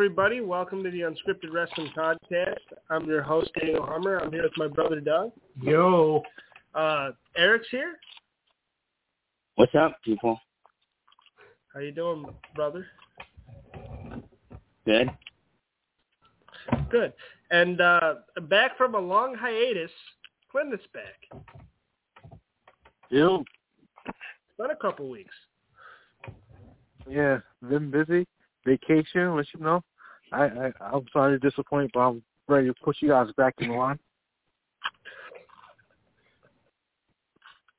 Hey everybody, welcome to the Unscripted Wrestling Podcast. I'm your host Daniel Hummer. I'm here with my brother Doug. Yo. Uh, Eric's here. What's up, people? How you doing, brother? Good. Good. And uh, back from a long hiatus, Clint is back. Yo. It's been a couple weeks. Yeah, been busy. Vacation, let you know. I, I I'm sorry to disappoint, but I'm ready to push you guys back in line.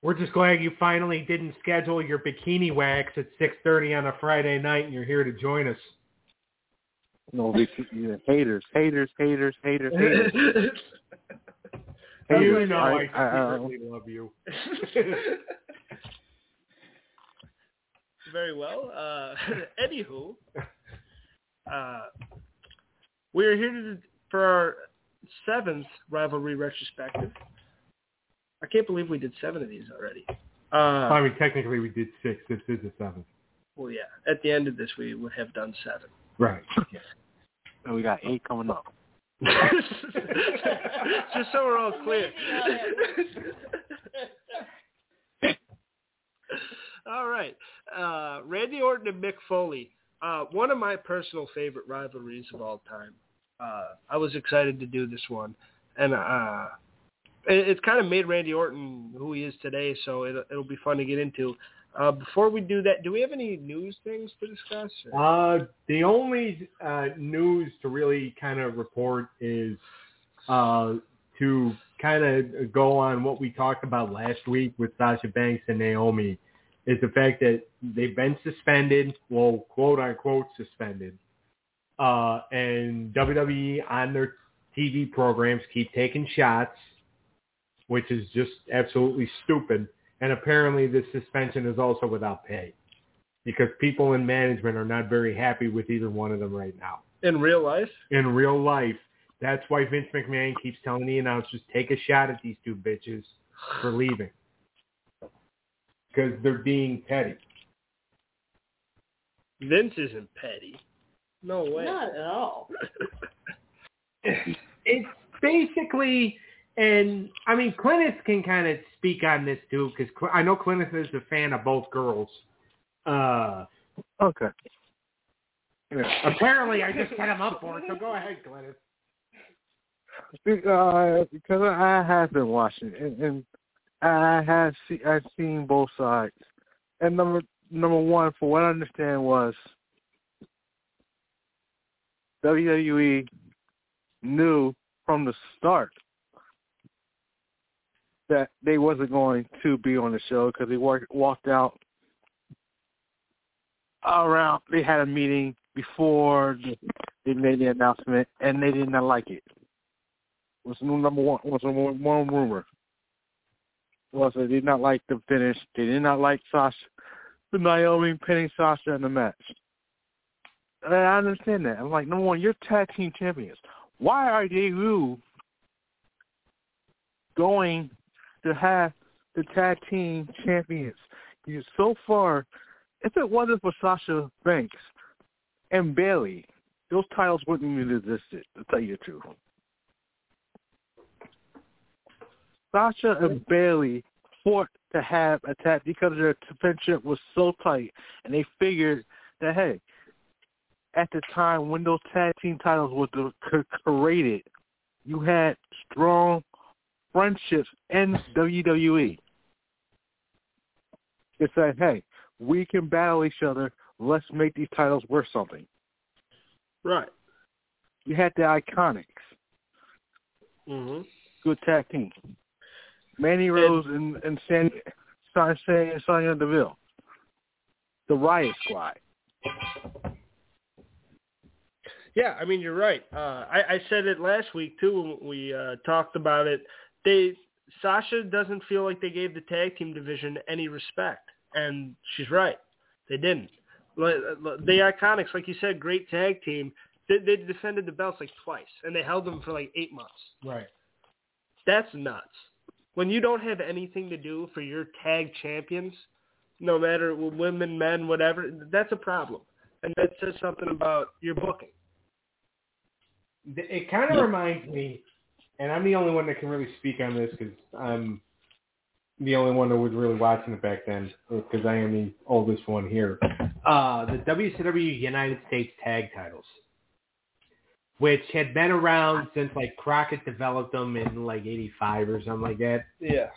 We're just glad you finally didn't schedule your bikini wax at 6.30 on a Friday night and you're here to join us. No, they, yeah, haters, haters, haters, haters, haters. You haters. know I, I, I, secretly love you. Very well. Uh, anywho, uh, we're here to, for our seventh rivalry retrospective. I can't believe we did seven of these already. Uh, I mean, technically we did six. This is the seventh. well, yeah. At the end of this, we would have done seven. Right. and we got eight coming up. Just so we're all clear. all right. Uh, Randy Orton and Mick Foley. Uh, one of my personal favorite rivalries of all time. Uh, I was excited to do this one. And uh, it, it's kind of made Randy Orton who he is today, so it, it'll be fun to get into. Uh, before we do that, do we have any news things to discuss? Uh, the only uh, news to really kind of report is uh, to kind of go on what we talked about last week with Sasha Banks and Naomi is the fact that they've been suspended, well, quote unquote suspended, uh, and WWE on their TV programs keep taking shots, which is just absolutely stupid. And apparently this suspension is also without pay because people in management are not very happy with either one of them right now. In real life? In real life, that's why Vince McMahon keeps telling the announcers, take a shot at these two bitches for leaving. Because they're being petty. Vince isn't petty. No way. Not at all. It's basically, and I mean, Clintus can kind of speak on this too, because I know Clintus is a fan of both girls. Uh, Okay. Apparently, I just set him up for it, so go ahead, Clintus. Uh, because I have been watching, and, and I have see, I've seen both sides. And number number one, for what I understand, was WWE knew from the start that they wasn't going to be on the show because they worked, walked out around. They had a meeting before they made the announcement, and they did not like it was number one was one rumor was they did not like the finish. They did not like Sasha, the Naomi pinning Sasha in the match. And I understand that. I'm like, number one, you're tag team champions. Why are they you going to have the tag team champions? You so far, if it wasn't for Sasha Banks and Bayley, those titles wouldn't even exist. To tell you the truth. Sasha and Bayley fought to have a tag because their friendship was so tight, and they figured that hey, at the time when those tag team titles were created, you had strong friendships in WWE. It said, hey, we can battle each other. Let's make these titles worth something. Right. You had the Iconics, hmm good tag team. Mandy Rose and, and San, San, San, Sonya Deville. The Riot Squad. Yeah, I mean you're right. Uh, I, I said it last week too when we uh, talked about it. They Sasha doesn't feel like they gave the tag team division any respect, and she's right. They didn't. Like, The Iconics, like you said, great tag team. They, they defended the belts like twice, and they held them for like eight months. Right. That's nuts. When you don't have anything to do for your tag champions, no matter women, men, whatever, that's a problem. And that says something about your booking. it kind of reminds me, and I'm the only one that can really speak on this because I'm the only one that was really watching it back then because I am the oldest one here. Uh, the WCW United States Tag Titles, which had been around since like Crockett developed them in like '85 or something like that, Yeah.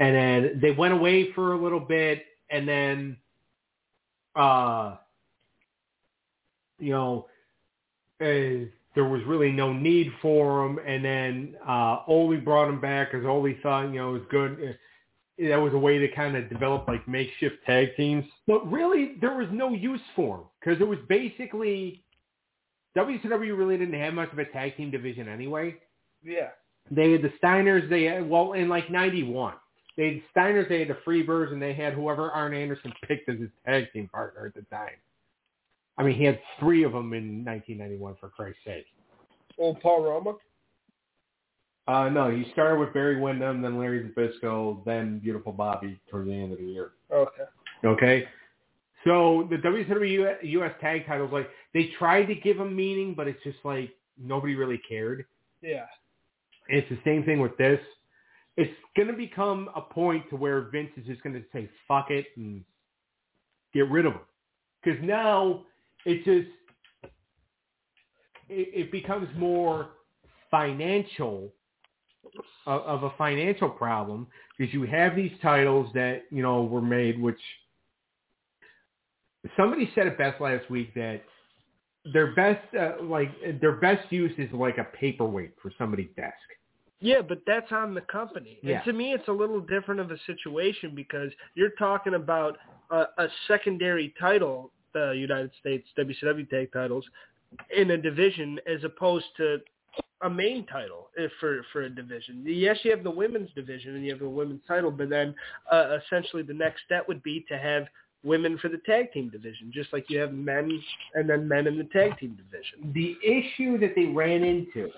and then they went away for a little bit, and then, uh, you know, uh, there was really no need for them, and then uh, Ole brought them back because Ole thought you know it was good. Uh, That was a way to kind of develop like makeshift tag teams, but really there was no use for them because it was basically WCW really didn't have much of a tag team division anyway. Yeah. They had the Steiners. They had, well in like '91. They had Steiners. They had the Freebirds, and they had whoever Arn Anderson picked as his tag team partner at the time. I mean, he had three of them in 1991 for Christ's sake. Old Paul Roma. Uh, no, he started with Barry Windham, then Larry Zbyszko, then Beautiful Bobby towards the end of the year. Okay. Okay. So the WCW US tag titles, like they tried to give them meaning, but it's just like nobody really cared. Yeah. And it's the same thing with this. It's going to become a point to where Vince is just going to say fuck it and get rid of them. Because now it just it, it becomes more financial of, of a financial problem because you have these titles that you know were made, which somebody said it best last week that their best uh, like their best use is like a paperweight for somebody's desk. Yeah, but that's on the company. Yeah. And to me, it's a little different of a situation because you're talking about a, a secondary title, the United States WCW tag titles, in a division as opposed to a main title if for for a division. Yes, you have the women's division and you have the women's title, but then uh, essentially the next step would be to have women for the tag team division, just like you have men and then men in the tag team division. The issue that they ran into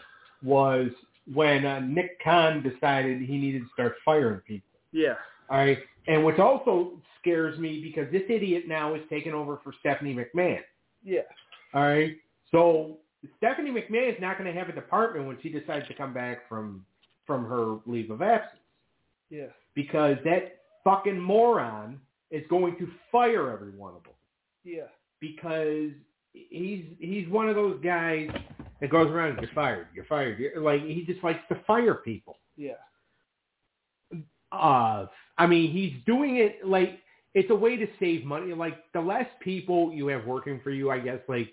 was when uh, Nick Khan decided he needed to start firing people. Yeah. All right, and which also scares me because this idiot now is taking over for Stephanie McMahon. Yeah. All right, so Stephanie McMahon is not going to have a department when she decides to come back from from her leave of absence Yeah. because that fucking moron is going to fire every one of them Yeah. because he's he's one of those guys that goes around you're fired you're fired you're, like he just likes to fire people Yeah. uh i mean he's doing it like it's a way to save money like the less people you have working for you i guess like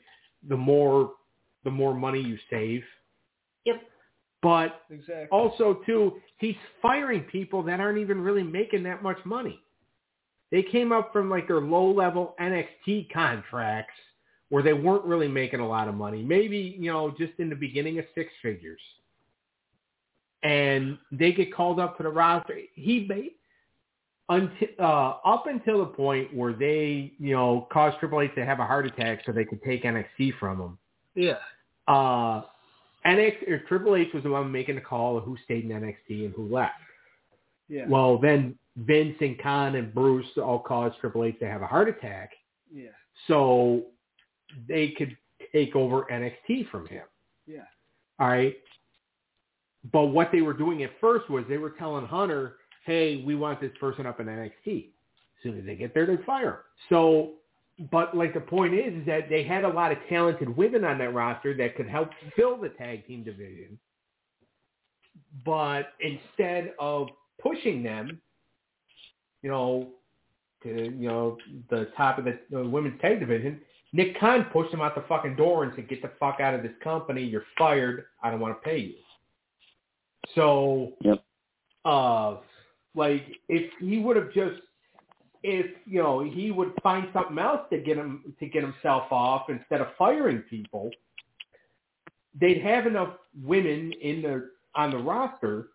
the more the more money you save Yep. but Exactly. also too he's firing people that aren't even really making that much money they came up from like their low level nxt contracts where they weren't really making a lot of money maybe you know just in the beginning of six figures and they get called up to the roster he made until uh, up until the point where they you know caused Triple H to have a heart attack so they could take NXT from him Yeah. uh, NXT or Triple H was the one making the call of who stayed in NXT and who left. Yeah. Well, then Vince and Khan and Bruce all caused Triple H to have a heart attack, yeah. so they could take over NXT from him. Yeah. All right. But what they were doing at first was they were telling Hunter, "Hey, we want this person up in NXT." As soon as they get there, they fire. So, but like the point is, is that they had a lot of talented women on that roster that could help fill the tag team division. But instead of pushing them, you know, to you know the top of the, the women's tag division, Nick Khan pushed him out the fucking door and said, "Get the fuck out of this company. You're fired. I don't want to pay you." So, Yep. uh, like if he would have just, if you know, he would find something else to get him to get himself off instead of firing people. They'd have enough women in the on the roster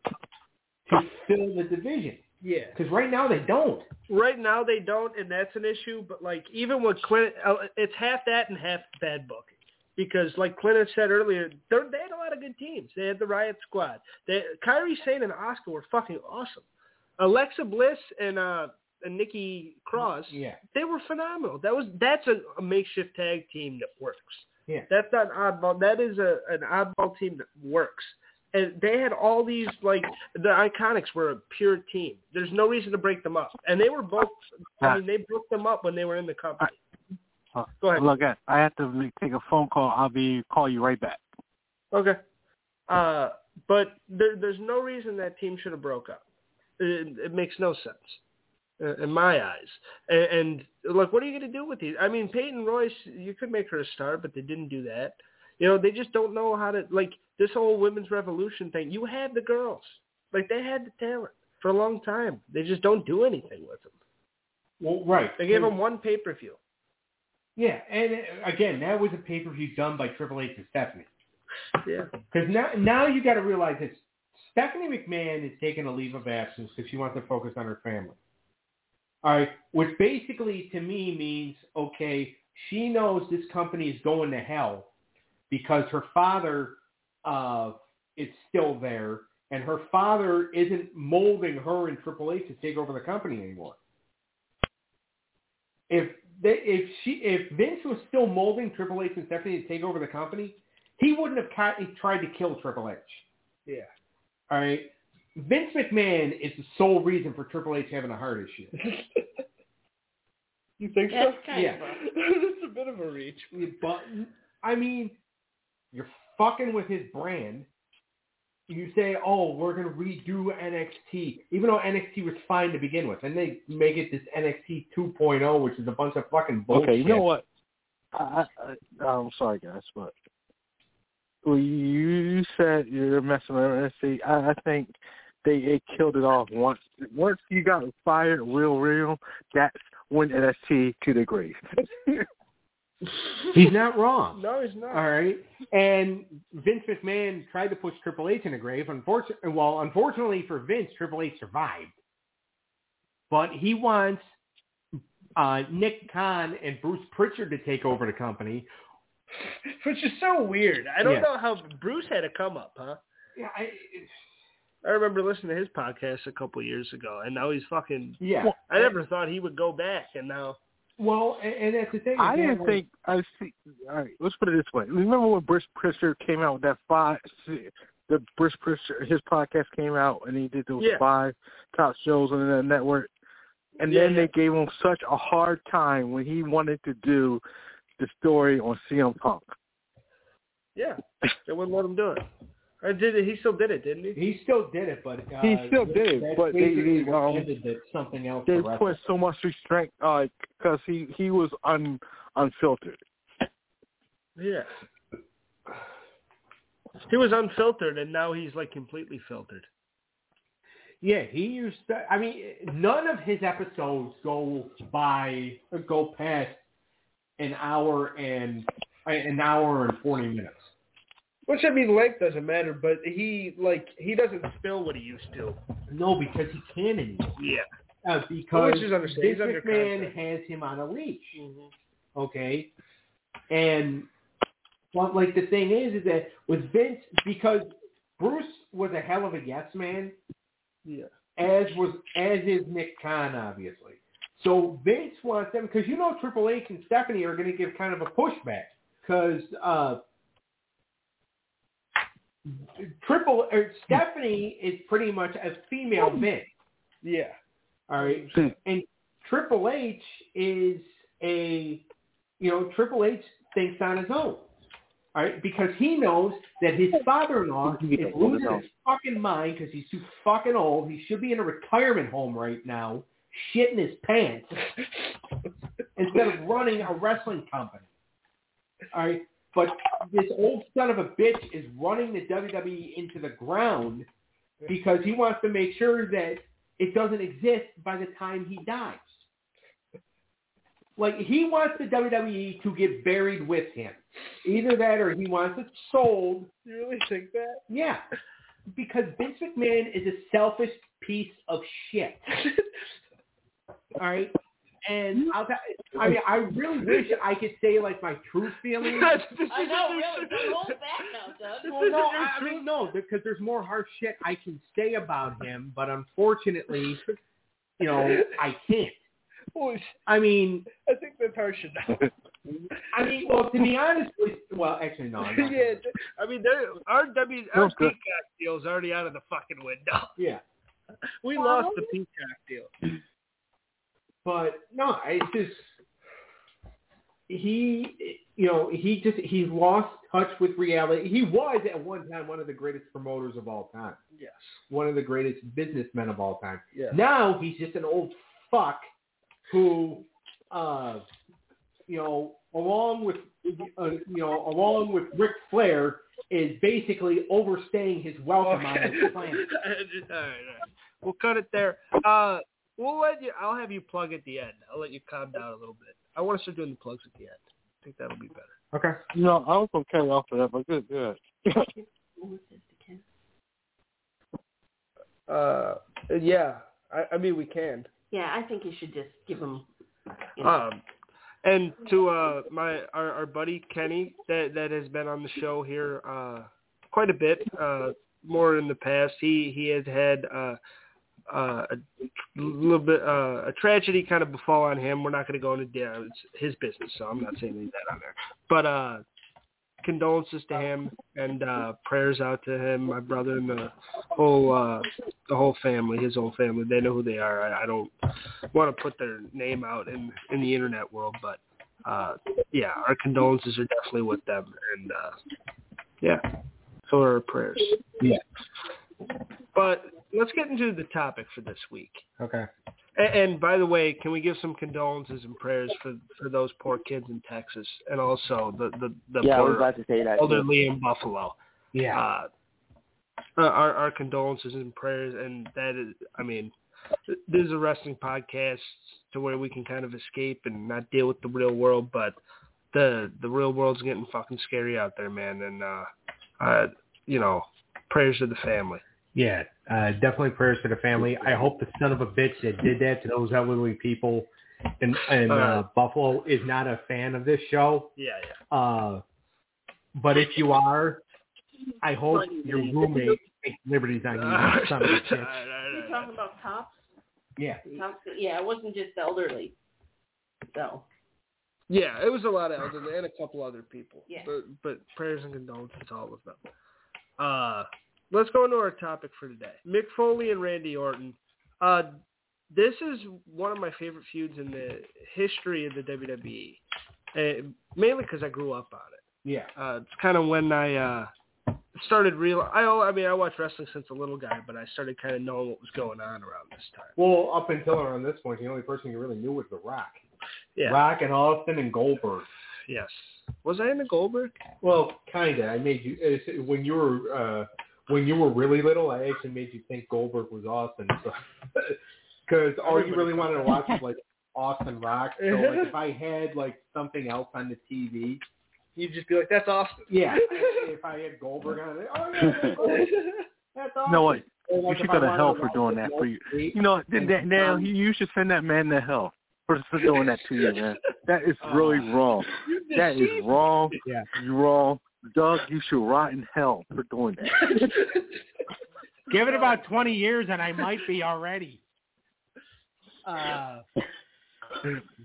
to fill the division Yeah. because right now they don't. Right now they don't, and that's an issue. But like even with Clint, uh, it's half that and half bad booking. Because like Clint said earlier, they're- they had a lot of good teams. They had the Riot Squad. They, Kairi Sane and Asuka were fucking awesome. Alexa Bliss and uh and Nikki Cross, Yeah. they were phenomenal. That was that's a, a makeshift tag team that works. Yeah. That's not oddball. That is a an oddball team that works. And they had all these like the Iconics were a pure team. There's no reason to break them up. And they were both. I mean, they broke them up when they were in the company. Uh, Go ahead. Look, I I have to make, take a phone call. I'll be call you right back. Okay. Uh, but there, there's no reason that team should have broke up. It, it makes no sense uh, in my eyes. And, and look, what are you going to do with these? I mean, Peyton Royce, you could make her a star, but they didn't do that. You know, they just don't know how to like this whole women's revolution thing. You had the girls, like they had the talent for a long time. They just don't do anything with them. Well, right. They gave them one pay per view. Yeah, and uh, again, that was a pay per view done by Triple H and Stephanie. Yeah. Because now, now you got to realize that Stephanie McMahon is taking a leave of absence because she wants to focus on her family. All right, which basically to me means okay, she knows this company is going to hell because her father uh, is still there, and her father isn't molding her and Triple H to take over the company anymore. If they, if she if Vince was still molding Triple H and Stephanie to take over the company, he wouldn't have ca- tried to kill Triple H. Yeah. All right. Vince McMahon is the sole reason for Triple H having a heart issue. you think That's so? kind Yeah. of a That's a bit of a reach. But I mean, you're fucking with his brand. You say, "Oh, we're gonna redo NXT," even though NXT was fine to begin with, and they make it this NXT 2.0, which is a bunch of fucking bullshit. Okay, you know what? I, I, I'm sorry, guys, but you you said you're messing with NXT. I, I think they it killed it off once. Once you got fired, real, real, that's when NXT to the grave. He's not wrong. No, he's not. All right. And Vince McMahon tried to push Triple H in the grave. Unfortunately, well, unfortunately for Vince, Triple H survived. But he wants uh, Nick Khan and Bruce Pritchard to take over the company. Which is so weird. I don't Yeah. know how Bruce had a come up, huh? Yeah, I, I remember listening to his podcast a couple years ago, and now he's fucking. yeah. I never thought he would go back, and now. Well, and, and that's the thing. I didn't think I see. All right, let's put it this way. Remember when Bruce Pritchard came out with that five? The Bruce Pritchard his podcast came out and he did those Yeah. five top shows on the network, and Yeah, then yeah. they gave him such a hard time when he wanted to do the story on CM Punk. Yeah, they wouldn't let him do it. I did it. He still did it, didn't he? He still did it, but uh, He still did it, that's but they- they, um, ended that something else. They put of- so much restraint, uh, because he he was un unfiltered. Yeah. He was unfiltered, and now he's like completely filtered. Yeah, he used. To, I mean, none of his episodes go by go past an hour and an hour and forty minutes. Which I mean, length doesn't matter, but he like he doesn't spill what he used to. No, because he can't anymore. Yeah. Uh, because Which is understandable. He's Vince under McMahon contract. has him on a leash. Okay, and but like the thing is, is that with Vince, because Bruce was a hell of a yes man, Yeah. as was as is Nick Khan, obviously. So Vince wants them because you know Triple H and Stephanie are going to give kind of a pushback because uh, Triple or Stephanie is pretty much a female Vince. Yeah. All right, hmm. and Triple H is a you know Triple H thinks on his own. All right, because he knows that his father-in-law is losing his fucking mind because he's too fucking old. He should be in a retirement home right now, shitting his pants instead of running a wrestling company. All right, but this old son of a bitch is running the WWE into the ground because he wants to make sure that it doesn't exist by the time he dies. Like he wants the WWE to get buried with him. Either that or he wants it sold. You really think that? Yeah. Because Vince McMahon is a selfish piece of shit. All right. And I'll tell, I mean, I really wish I could say like my true feelings. I know, really. Don't hold back now, Doug. Well, no, I, I mean, no, because there's more harsh shit I can say about him, but unfortunately, you know, I can't. Boys, I mean, I think that's harsh enough. I mean, well, to be honest, with, well, actually, no. I'm not yeah, I mean, our W, our Sounds good. Peacock deal is already out of the fucking window. yeah. We lost the Peacock deal. But no, it's just he, you know, he just he's lost touch with reality. He was at one time one of the greatest promoters of all time, Yes. one of the greatest businessmen of all time. Yeah. Now he's just an old fuck who, uh, you know, along with, uh, you know, along with Ric Flair, is basically overstaying his welcome on this planet. all right, all right. We'll cut it there. Uh, we'll let you. I'll have you plug at the end. I'll let you calm down a little bit. I want to start doing the plugs at the end. I think that'll be better. Okay. No, I was okay after that, but good, good. Who says the Ken? Uh, yeah. I, I mean, we can. Yeah, I think you should just give them. You know, Um, and to uh, my our, our buddy Kenny that that has been on the show here uh, quite a bit, uh, more in the past. He he has had uh, uh, a little bit uh, a tragedy kind of befall on him. We're not going to go into detail. It's his business, so I'm not saying any of that on there. But uh, condolences to him and uh, prayers out to him, my brother, and the whole uh, the whole family, his whole family. They know who they are. I, I don't want to put their name out in in the internet world, but uh, yeah, our condolences are definitely with them, and uh, yeah, so are our prayers. Yeah. But let's get into the topic for this week. Okay. And, and by the way, can we give some condolences and prayers for for those poor kids in Texas, and also the the, the yeah, I was poor about to say that. elderly in Buffalo. Yeah. Uh, our our condolences and prayers, and that is, I mean, this is a wrestling podcast to where we can kind of escape and not deal with the real world, but the the real world's getting fucking scary out there, man, and uh, uh, you know, prayers to the family. Yeah, uh, definitely prayers to the family. I hope the son of a bitch that did that to those elderly people in, in uh, Uh, Buffalo is not a fan of this show. Yeah, yeah. Uh, but if you are, I hope your roommate takes liberties on you, you son of a bitch. right, you talking about tops? Yeah. Tops? Yeah, it wasn't just elderly. So Yeah, it was a lot of elderly and a couple other people. Yeah. But but prayers and condolences to all of them. Uh let's go into our topic for today. Mick Foley and Randy Orton. Uh this is one of my favorite feuds in the history of the WWE. Uh, mainly because I grew up on it. Yeah. Uh, it's kind of when I uh, started real. I I mean I watched wrestling since a little guy, but I started kind of knowing what was going on around this time. Well, up until around this point, the only person you really knew was The Rock. Yeah. Rock and Austin and Goldberg. Yes. Was I in the Goldberg? Well, kinda. I made you when you were uh, when you were really little. I actually made you think Goldberg was Austin, because all you really wanted to watch was like Austin Rock. So like, if I had like something else on the TV, You'd just be like, "That's awesome." yeah. if I had Goldberg on it, oh yeah, that's Goldberg. that's awesome. No way. Or, You should go to hell for doing that for you. You know, then that, now you- you should send that man to hell for, for doing that to you, man. That is really uh, wrong. That is wrong. Yeah. You're wrong. Doug, you should rot in hell for doing that. Give it about 20 years and I might be already. Uh,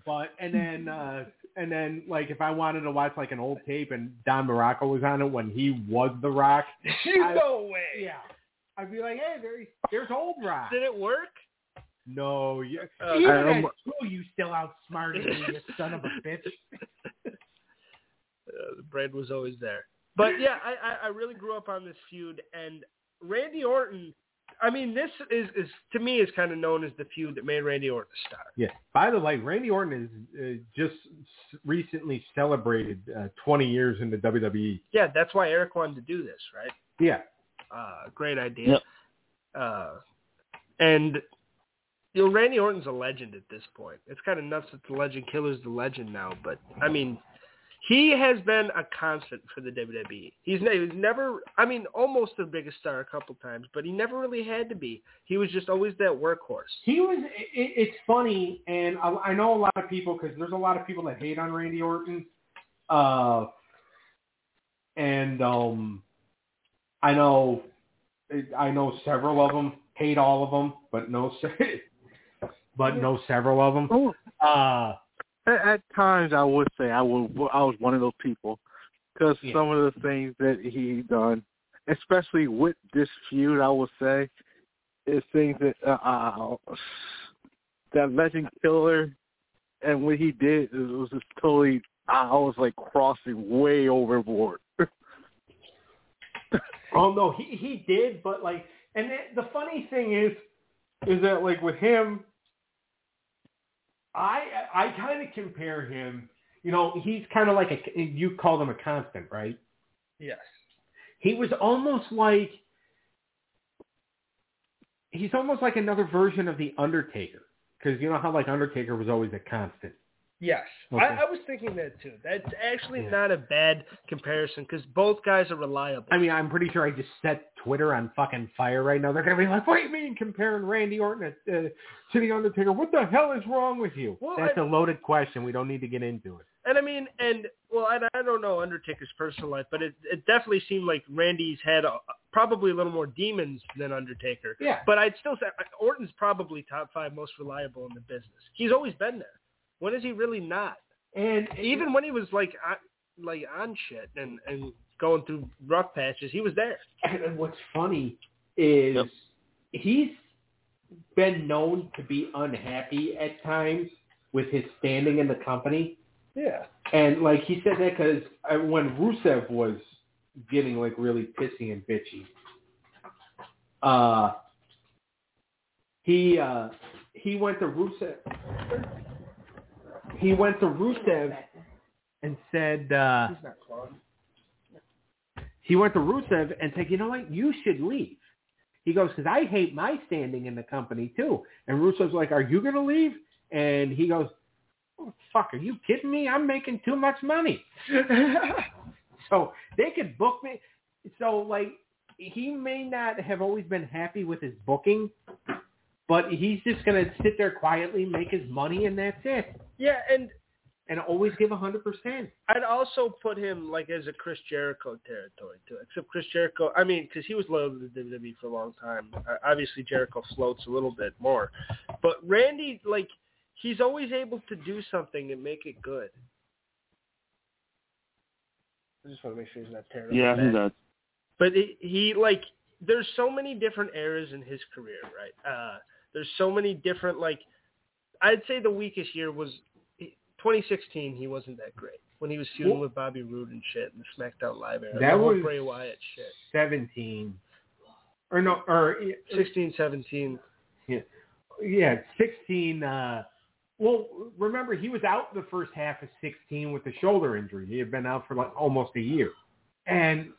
but and then uh, and then like if I wanted to watch like an old tape and Don Muraco was on it when he was the Rock, I- no way. yeah, I'd be like, hey, there, there's old Rock. Did it work? No, you, Uh, even I- at school you still outsmarted me, you son of a bitch. Uh, the bread was always there. But yeah, I, I, I really grew up on this feud, and Randy Orton. I mean, this is, is to me is kind of known as the feud that made Randy Orton a star. Yeah. By the way, Randy Orton is uh, just recently celebrated uh, 20 years in the WWE. Yeah, that's why Eric wanted to do this, right? Yeah. Uh, great idea. Yep. Uh, and you know, Randy Orton's a legend at this point. It's kind of nuts that the legend killer's the legend now, but I mean, he has been a constant for the WWE. He's, ne- he's never, I mean, almost the biggest star a couple times, but he never really had to be. He was just always that workhorse. He was. It, it's funny, and I, I know a lot of people because there's a lot of people that hate on Randy Orton, uh, and um, I know, I know several of them hate all of them, but no, se- but know several of them. Uh, at, at times I would say I would I was one of those people because Yeah. some of the things that he done, especially with this feud, I would say, is things that uh, uh that Legend Killer and what he did it was just totally. I was like crossing way overboard. Oh no, he he did, but like, and the, the funny thing is, is that like with him, I I kind of compare him. You know, he's kind of like a you called him a constant, right? Yes. He was almost like he's almost like another version of the Undertaker, because you know how like Undertaker was always a constant. Yes, Okay. I, I was thinking that too. That's actually Yeah. not a bad comparison because both guys are reliable. I mean, I'm pretty sure I just set Twitter on fucking fire right now. They're gonna be like, "What do you mean comparing Randy Orton to, uh, to the Undertaker? What the hell is wrong with you?" Well, That's I- a loaded question. We don't need to get into it. And I mean, and well, I, I don't know Undertaker's personal life, but it, it definitely seemed like Randy's had a, probably a little more demons than Undertaker. Yeah. But I'd still say Orton's probably top five most reliable in the business. He's always been there. When is he really not? And Even when he was like on, like on shit and and going through rough patches, he was there. And what's funny is Yep. he's been known to be unhappy at times with his standing in the company. Yeah. And like he said that because when Rusev was getting like really pissy and bitchy, uh, he uh, he went to Rusev. He went to Rusev and said uh, He's not Claude. He went to Rusev and said, you know what, you should leave. He goes, because I hate my standing in the company too. And Rusev's like, are you going to leave? And he goes, oh, fuck, are you kidding me? I'm making too much money. so they could book me. So like, he may not have always been happy with his booking, but he's just going to sit there quietly, make his money, and that's it. Yeah, and And always give a 100%. I'd also put him like as a Chris Jericho territory too. Except Chris Jericho, I mean, because he was loyal to the WWE for a long time. Uh, obviously, Jericho floats a little bit more, but Randy, like, he's always able to do something and make it good. I just want to make sure he's not terrible. Yeah, he does. But he, he like there's so many different eras in his career, right? Uh there's so many different like I'd say the weakest year was 2016. He wasn't that great when he was feuding Well- with Bobby Roode and shit and the SmackDown Live era. That was- Bray Wyatt shit. 17. Or no, or 16, 17. Yeah, 16. Uh, well, remember, he was out the first half of 16 with the shoulder injury. He had been out for like almost a year. And,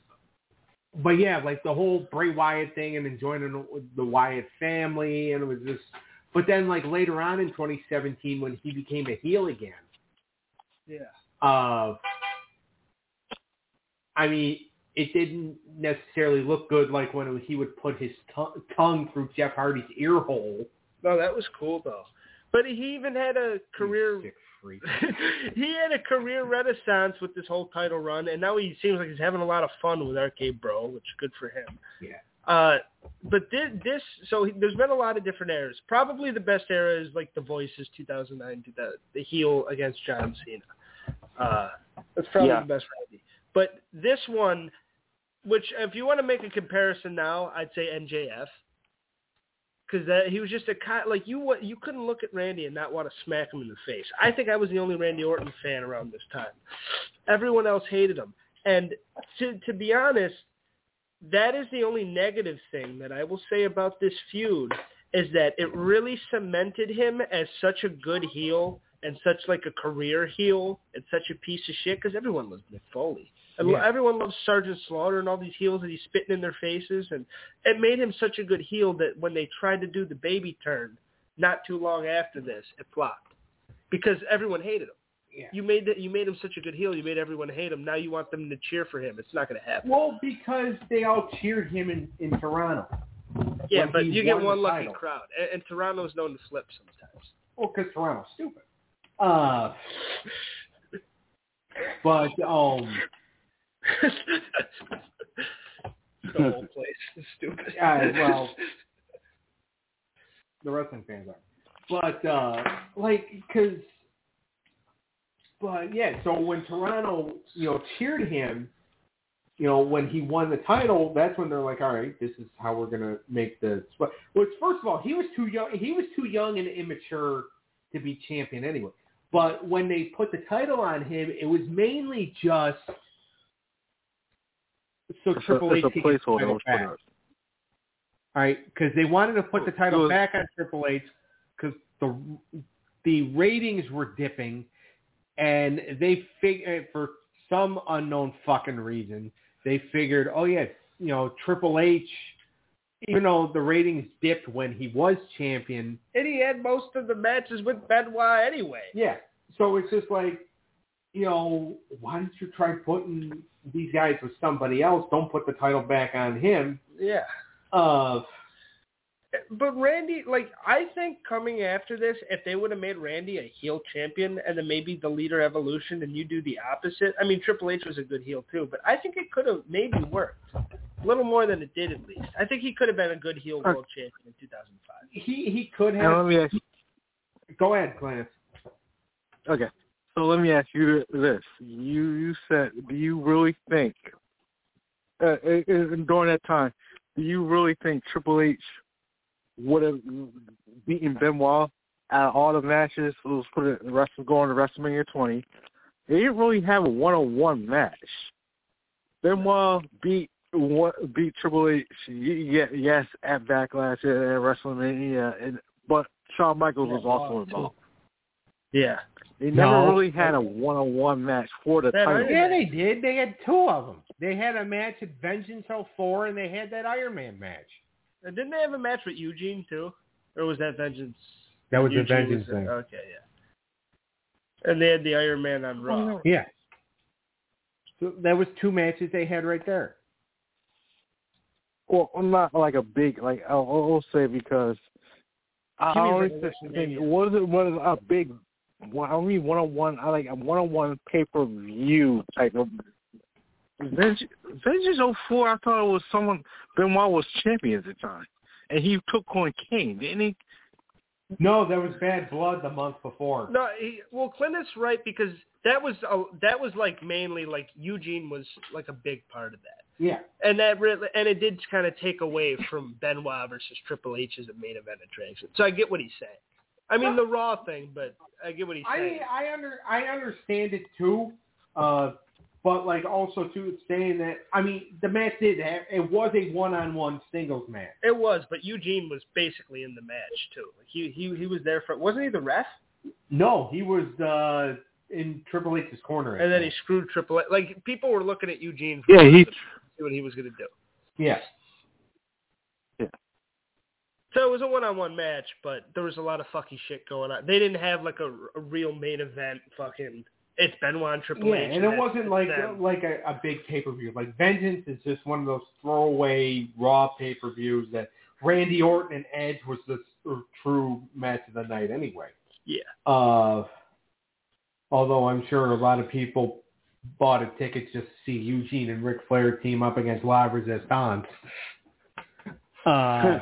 but yeah, like the whole Bray Wyatt thing and then joining the Wyatt family. And it was just, but then like later on in 2017 when he became a heel again, Yeah. uh, I mean, it didn't necessarily look good like when he would put his tongue tongue through Jeff Hardy's ear hole. No, that was cool though. But he even had a career sick freak. he had a career renaissance with this whole title run, and now he seems like he's having a lot of fun with RK-Bro, which is good for him. Yeah. Uh, but this, this so he, there's been a lot of different eras. Probably the best era is like the Voices 2009 to the the heel against John Cena. Uh, that's probably Yeah. the best Randy. But this one, which if you want to make a comparison now, I'd say NJF. Because that he was just a kind like you. You couldn't look at Randy and not want to smack him in the face. I think I was the only Randy Orton fan around this time. Everyone else hated him, and to to be honest, that is the only negative thing that I will say about this feud is that it really cemented him as such a good heel and such like a career heel and such a piece of shit because everyone loves Mick Foley. And Yeah. everyone loves Sergeant Slaughter and all these heels that he's spitting in their faces and it made him such a good heel that when they tried to do the baby turn not too long after this, it flopped. Because everyone hated him. Yeah. You made that you made him such a good heel, you made everyone hate him. Now you want them to cheer for him. It's not gonna happen. Well, because they all cheered him in, in Toronto. Yeah, but you get one lucky crowd, and, and Toronto's known to flip sometimes. Well, because Toronto's stupid. Uh, but um, the whole place is stupid. Yeah, well, the wrestling fans are. But uh, like, because but yeah, so when Toronto, you know, cheered him, you know, when he won the title, that's when they're like, all right, this is how we're gonna make the. Which first of all, he was too young. He was too young and immature to be champion anyway. But when they put the title on him, it was mainly just so It's Triple H it's could get the title back. All right, because they wanted to put the title Well- back on Triple H because the the ratings were dipping, and they figured for some unknown fucking reason they figured, oh yeah, you know Triple H, even though the ratings dipped when he was champion, And he had most of the matches with Benoit anyway. yeah. So it's just like, you know, why don't you try putting these guys with somebody else? Don't put the title back on him. Yeah. Uh, But Randy, like, I think coming after this, if they would have made Randy a heel champion and then maybe the leader evolution and you do the opposite, I mean, Triple H was a good heel too, but I think it could have maybe worked. A little more than it did at least. I think he could have been a good heel world champion in 2005. he he could Now have. let me ask you, Go ahead, Clarence. okay. So let me ask you this: You you said, do you really think uh, uh, uh, during that time, do you really think Triple H would have beaten Benoit out of all the matches? Let's put it the rest of going to WrestleMania 20. They didn't really have a one-on-one match. Benoit beat what beat Triple H, yeah, yes, at Backlash at WrestleMania, and but Shawn Michaels was also involved. Yeah. They never No. really had a one-on-one match for the That title. Yeah, they did. They had two of them. They had a match at Vengeance 04, and they had that Iron Man match. And didn't they have a match with Eugene too? Or was that Vengeance? That was the Vengeance was- thing. Okay, yeah. And they had the Iron Man on Raw. Yeah. So that was two matches they had right there. Well, I'm not like a big like I'll, I'll say because I Give me always Revolution think Mania. what is it? What is a big? one- I mean, one on one. I like a one on one pay per view type of. Vengeance, Vengeance 04, I thought it was someone. Benoit was champion at the time, and he took on Kane, didn't he? No, there was Bad Blood the month before. No, he, well, Clinton's right because that was a, that was like mainly like Eugene was like a big part of that, Yeah. and that really and it did kind of take away from Benoit versus Triple H as a main event attraction. So I get what he's saying. I mean the Raw thing, but I get what he's saying. I I under I understand it too, uh, but like also too it's saying that I mean the match did have it was a one on one singles match. It was, but Eugene was basically in the match too. Like he he he was there for wasn't he the ref? No, he was uh, in Triple H's corner. And then he screwed Triple H. Like people were looking at Eugene for Yeah, he. See what he was going to do. yeah. Yeah. So it was a one-on-one match, but there was a lot of fucky shit going on. They didn't have like a, a real main event. Fucking, it's Benoit and Triple Yeah, H, and it wasn't like them. like a, a big pay per view. Like Vengeance is just one of those throwaway Raw pay per views that Randy Orton and Edge was the true match of the night anyway. Yeah. Uh, although I'm sure a lot of people bought a ticket just to see Eugene and Ric Flair team up against La Resistance. Uh,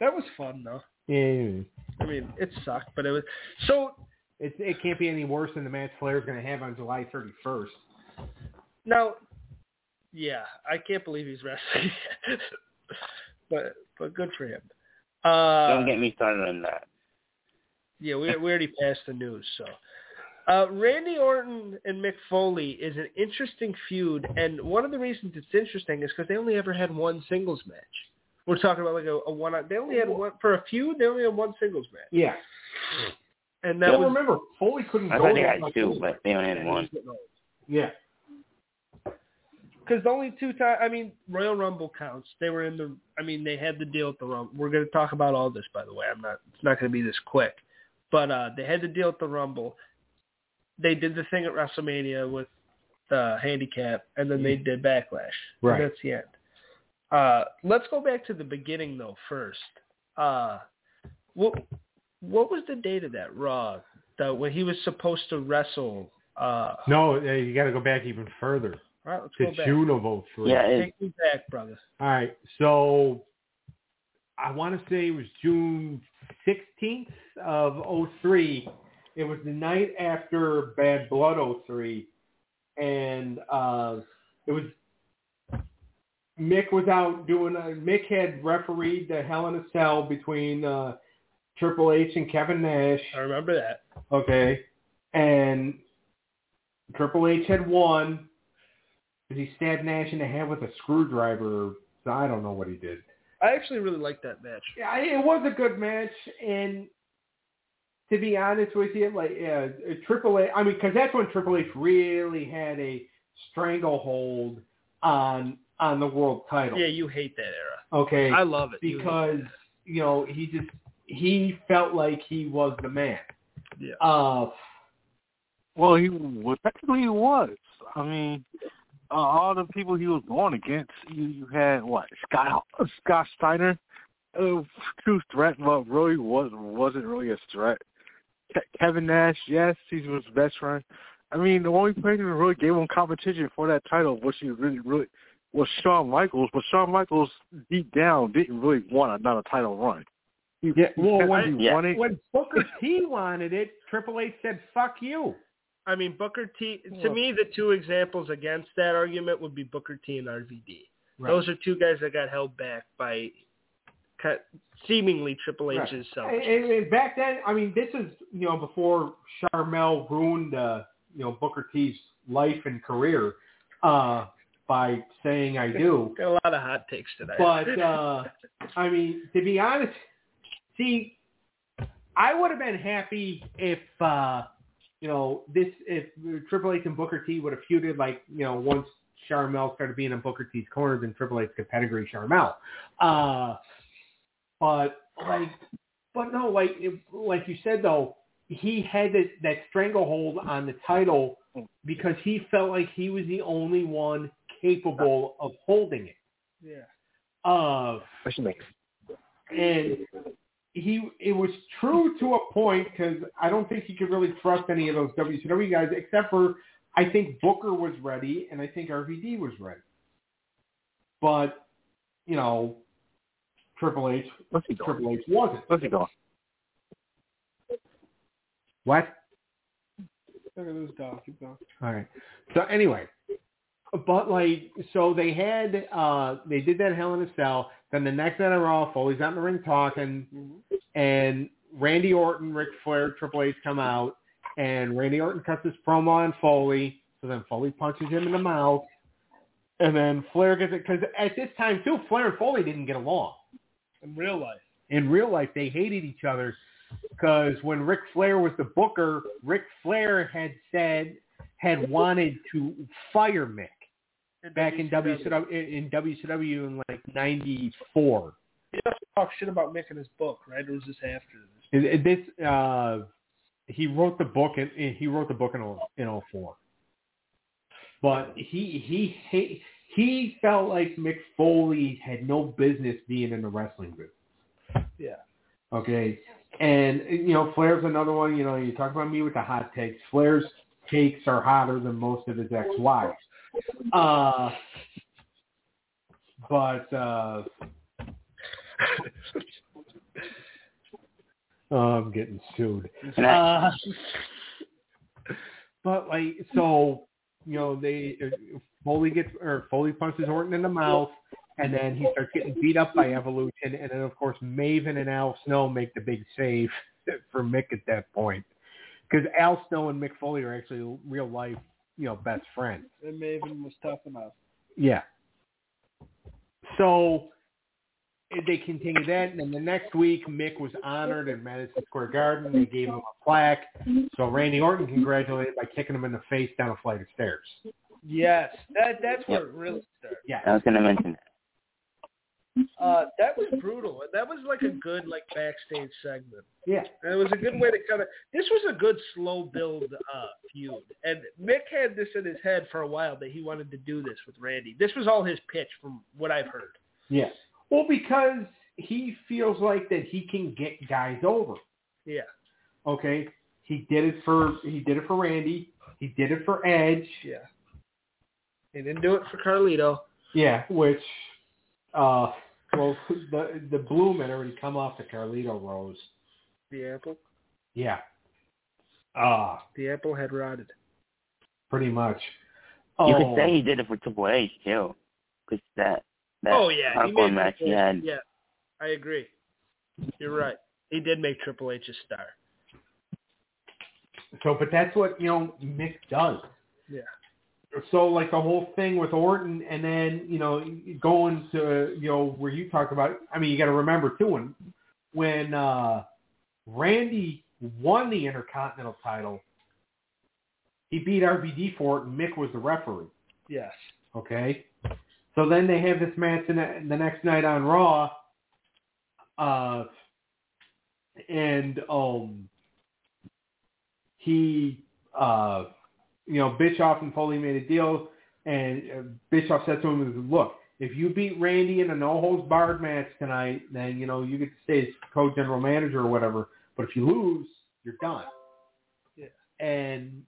that was fun though. yeah, I mean, it sucked, but it was so. it, it can't be any worse than the match Flair's going to have on July 31st. Now, yeah, I can't believe he's wrestling, but but good for him. Uh, Don't get me started on that. Yeah, we we already passed the news. So, uh, Randy Orton and Mick Foley is an interesting feud, and one of the reasons it's interesting is because they only ever had one singles match. We're talking about like a, a one. They only had one for a feud. They only had one singles match, Yeah. and that Well, was remember, Foley couldn't I go thought they had two, but they only had one. Yeah. Because the only two times, I mean, Royal Rumble counts. They were in the. I mean, they had the deal at the Rumble. We're going to talk about all this, by the way. I'm not. It's not going to be this quick, but uh they had to deal with the Rumble. They did the thing at WrestleMania with the handicap, and then they did Backlash. Right. And that's the end. Uh, let's go back to the beginning though. First, uh, what what was the date of that Raw? The when he was supposed to wrestle. Uh, No, uh, you got to go back even further all right, let's to go back. June of 03. Yeah, it, Take me back, brother. All right. So I want to say it was June 16th of 03. It was the night after Bad Blood 03. And uh, it was Mick was out doing. A, Mick had refereed the Hell in a Cell between uh, Triple H and Kevin Nash. I remember that. Okay, and Triple H had won because he stabbed Nash in the head with a screwdriver. So I don't know what he did. I actually really liked that match. Yeah, it was a good match, and to be honest with you, like uh, Triple H, I mean, because that's when Triple H really had a stranglehold on on the world title. Yeah, you hate that era. Okay. I love it because you know he just he felt like he was the man. Yeah. Uh, Well, he well, technically he was. I mean, uh, all the people he was going against, you you had what Scott Scott Steiner, uh, true threat, but really was wasn't really a threat. Kevin Nash, yes, he was his best friend. I mean, the only person who really gave him competition for that title, was he really really was Shawn Michaels, but Shawn Michaels deep down didn't really want another title run. He, Yeah, well, when- he Yeah. wanted- when Booker T wanted it, Triple H said, "Fuck you." I mean, Booker T. To Well- me, the two examples against that argument would be Booker T and RVD. Those are two guys that got held back by seemingly Triple H's And, self. and- and back then, I mean, this is you know before Sharmell ruined uh, you know Booker T's life and career uh, by saying "I do." Got a lot of hot takes today. But uh, I mean, to be honest, see, I would have been happy if uh, you know this if Triple H and Booker T would have feuded like you know once Sharmell started being in Booker T's corner, then Triple H could pedigree Sharmell. Uh, but like, but no, like it, like you said though, he had that, that stranglehold on the title because he felt like he was the only one capable of holding it. yeah. Uh, and he it was true to a point because I don't think he could really trust any of those WCW guys except for I think Booker was ready and I think RVD was ready. But you know, Triple H What's he doing? Triple H wasn't. What's he doing? What? Look at this dog. Keep going. All right. So anyway, but like, so they had, uh, they did that Hell in a Cell. Then the next night on Raw, Foley's out in the ring talking, and Randy Orton, Ric Flair, Triple H come out, and Randy Orton cuts his promo on Foley. So then Foley punches him in the mouth, and then Flair gets it because at this time too, Flair and Foley didn't get along. In real life. In real life, they hated each other because when Ric Flair was the booker, Ric Flair had said had wanted to fire Mick back in WCW in WCW in like '94. He also talked shit about making his book, right? Or was this after this? This uh, he wrote the book and he wrote the book in in '04. But he he he he felt like Mick Foley had no business being in the wrestling business. Yeah. Okay. And you know, Flair's another one. You know, you talk about me with the hot takes. Flair's takes are hotter than most of his ex-wives. Uh, but uh, oh, I'm getting sued. Uh, but like, so you know, they Foley gets or Foley punches Orton in the mouth, and then he starts getting beat up by Evolution, and then of course Maven and Al Snow make the big save for Mick at that point, because Al Snow and Mick Foley are actually real life, you know, best friends. And Maven was tough enough. Yeah. So they continued that, and then the next week, Mick was honored in Madison Square Garden. They gave him a plaque. So Randy Orton congratulated by kicking him in the face down a flight of stairs. Yes, that that's where it really started. Yeah. I was going to mention that. Uh, that was brutal. That was like a good like backstage segment. Yeah. And it was a good way to kind of. This was a good slow build uh, feud, and Mick had this in his head for a while that he wanted to do this with Randy. This was all his pitch, from what I've heard. Yeah. Well, because he feels like that he can get guys over. Yeah. Okay. He did it for he did it for Randy. He did it for Edge. Yeah. He didn't do it for Carlito. Yeah, which uh well, the the bloom had already come off the Carlito rose. The apple. Yeah. Ah, The apple had rotted. pretty much. You Oh, could say he did it for Triple H too, because that that oh yeah, he hardcore made match he Triple H- had. Yeah, I agree. You're right. He did make Triple H a star. So, but that's what you know Mick does. Yeah. So, like the whole thing with Orton, and then you know going to you know where you talk about. I mean, you got to remember too when when uh, Randy won the Intercontinental title, he beat RVD for it, and Mick was the referee. Yes. Okay. So then they have this match in the, the next night on Raw. Uh, and um, he, uh, you know, Bischoff and Foley made a deal, and uh, Bischoff said to him, "Look, if you beat Randy in a no holds barred match tonight, then you know you get to stay as co-general manager or whatever. But if you lose, you're done." Yeah. And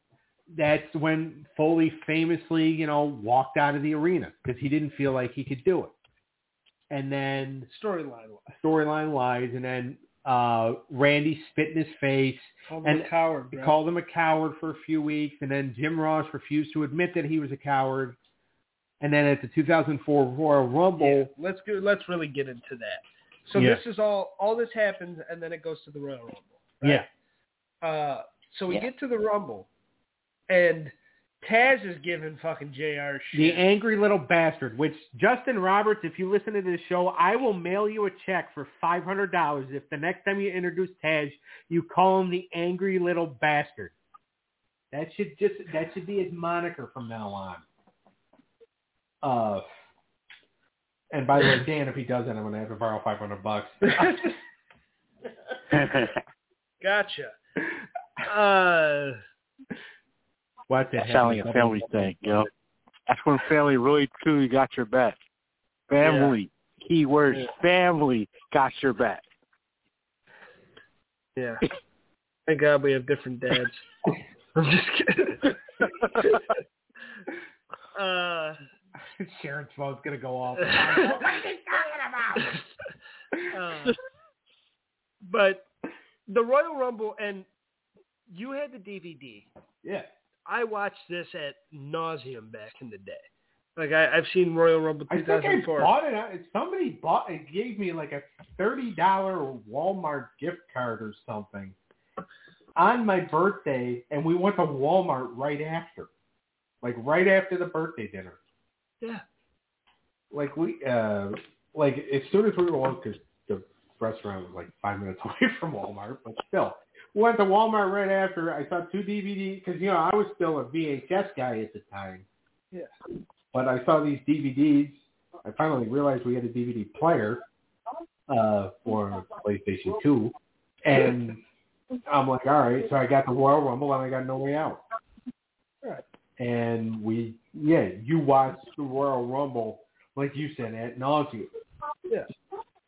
that's when Foley famously, you know, walked out of the arena because he didn't feel like he could do it. And then Storyline. storyline wise, and then uh, Randy spit in his face, Called And him a coward, called him a coward for a few weeks, and then Jim Ross refused to admit that he was a coward. And then at the 2004 Royal Rumble, Yeah, let's go. Let's really get into that. So Yeah. this is all. All this happens, and then it goes to the Royal Rumble. right? yeah, Uh, so we Yeah. get to the Rumble, and Taz is giving fucking Jr. shit. the angry little bastard. Which Justin Roberts, if you listen to this show, I will mail you a check for five hundred dollars if the next time you introduce Taz, you call him the angry little bastard. That should just that should be his moniker from now on. Uh, and by the way, Dan, if he does that, I'm gonna have to borrow five hundred bucks. gotcha. Uh, What's That sounds like a family thing, you know. That's when family really truly got your back. Family. Key words. Yeah. Family got your back. yeah. Thank God we have different dads. I'm just kidding. uh, Sharon's phone's gonna go off. What are you talking about? Uh, but the Royal Rumble, and you had the DVD. yeah. I watched this at nauseum back in the day. Like I, I've seen Royal Rumble I think I bought it. Somebody bought it, gave me like a thirty dollar Walmart gift card or something on my birthday, and we went to Walmart right after, like right after the birthday dinner. Yeah. Like we, uh, like as soon as we were because the restaurant was like five minutes away from Walmart, but still. We went to Walmart right after. I saw two DVD because you know I was still a VHS guy at the time. Yeah. But I saw these DVDs. I finally realized we had a DVD player uh, for PlayStation 2. And I'm like, all right. So I got the Royal Rumble and I got No Way Out. Right. And we, yeah, you watched the Royal Rumble, like you said, at nauseum. Yeah.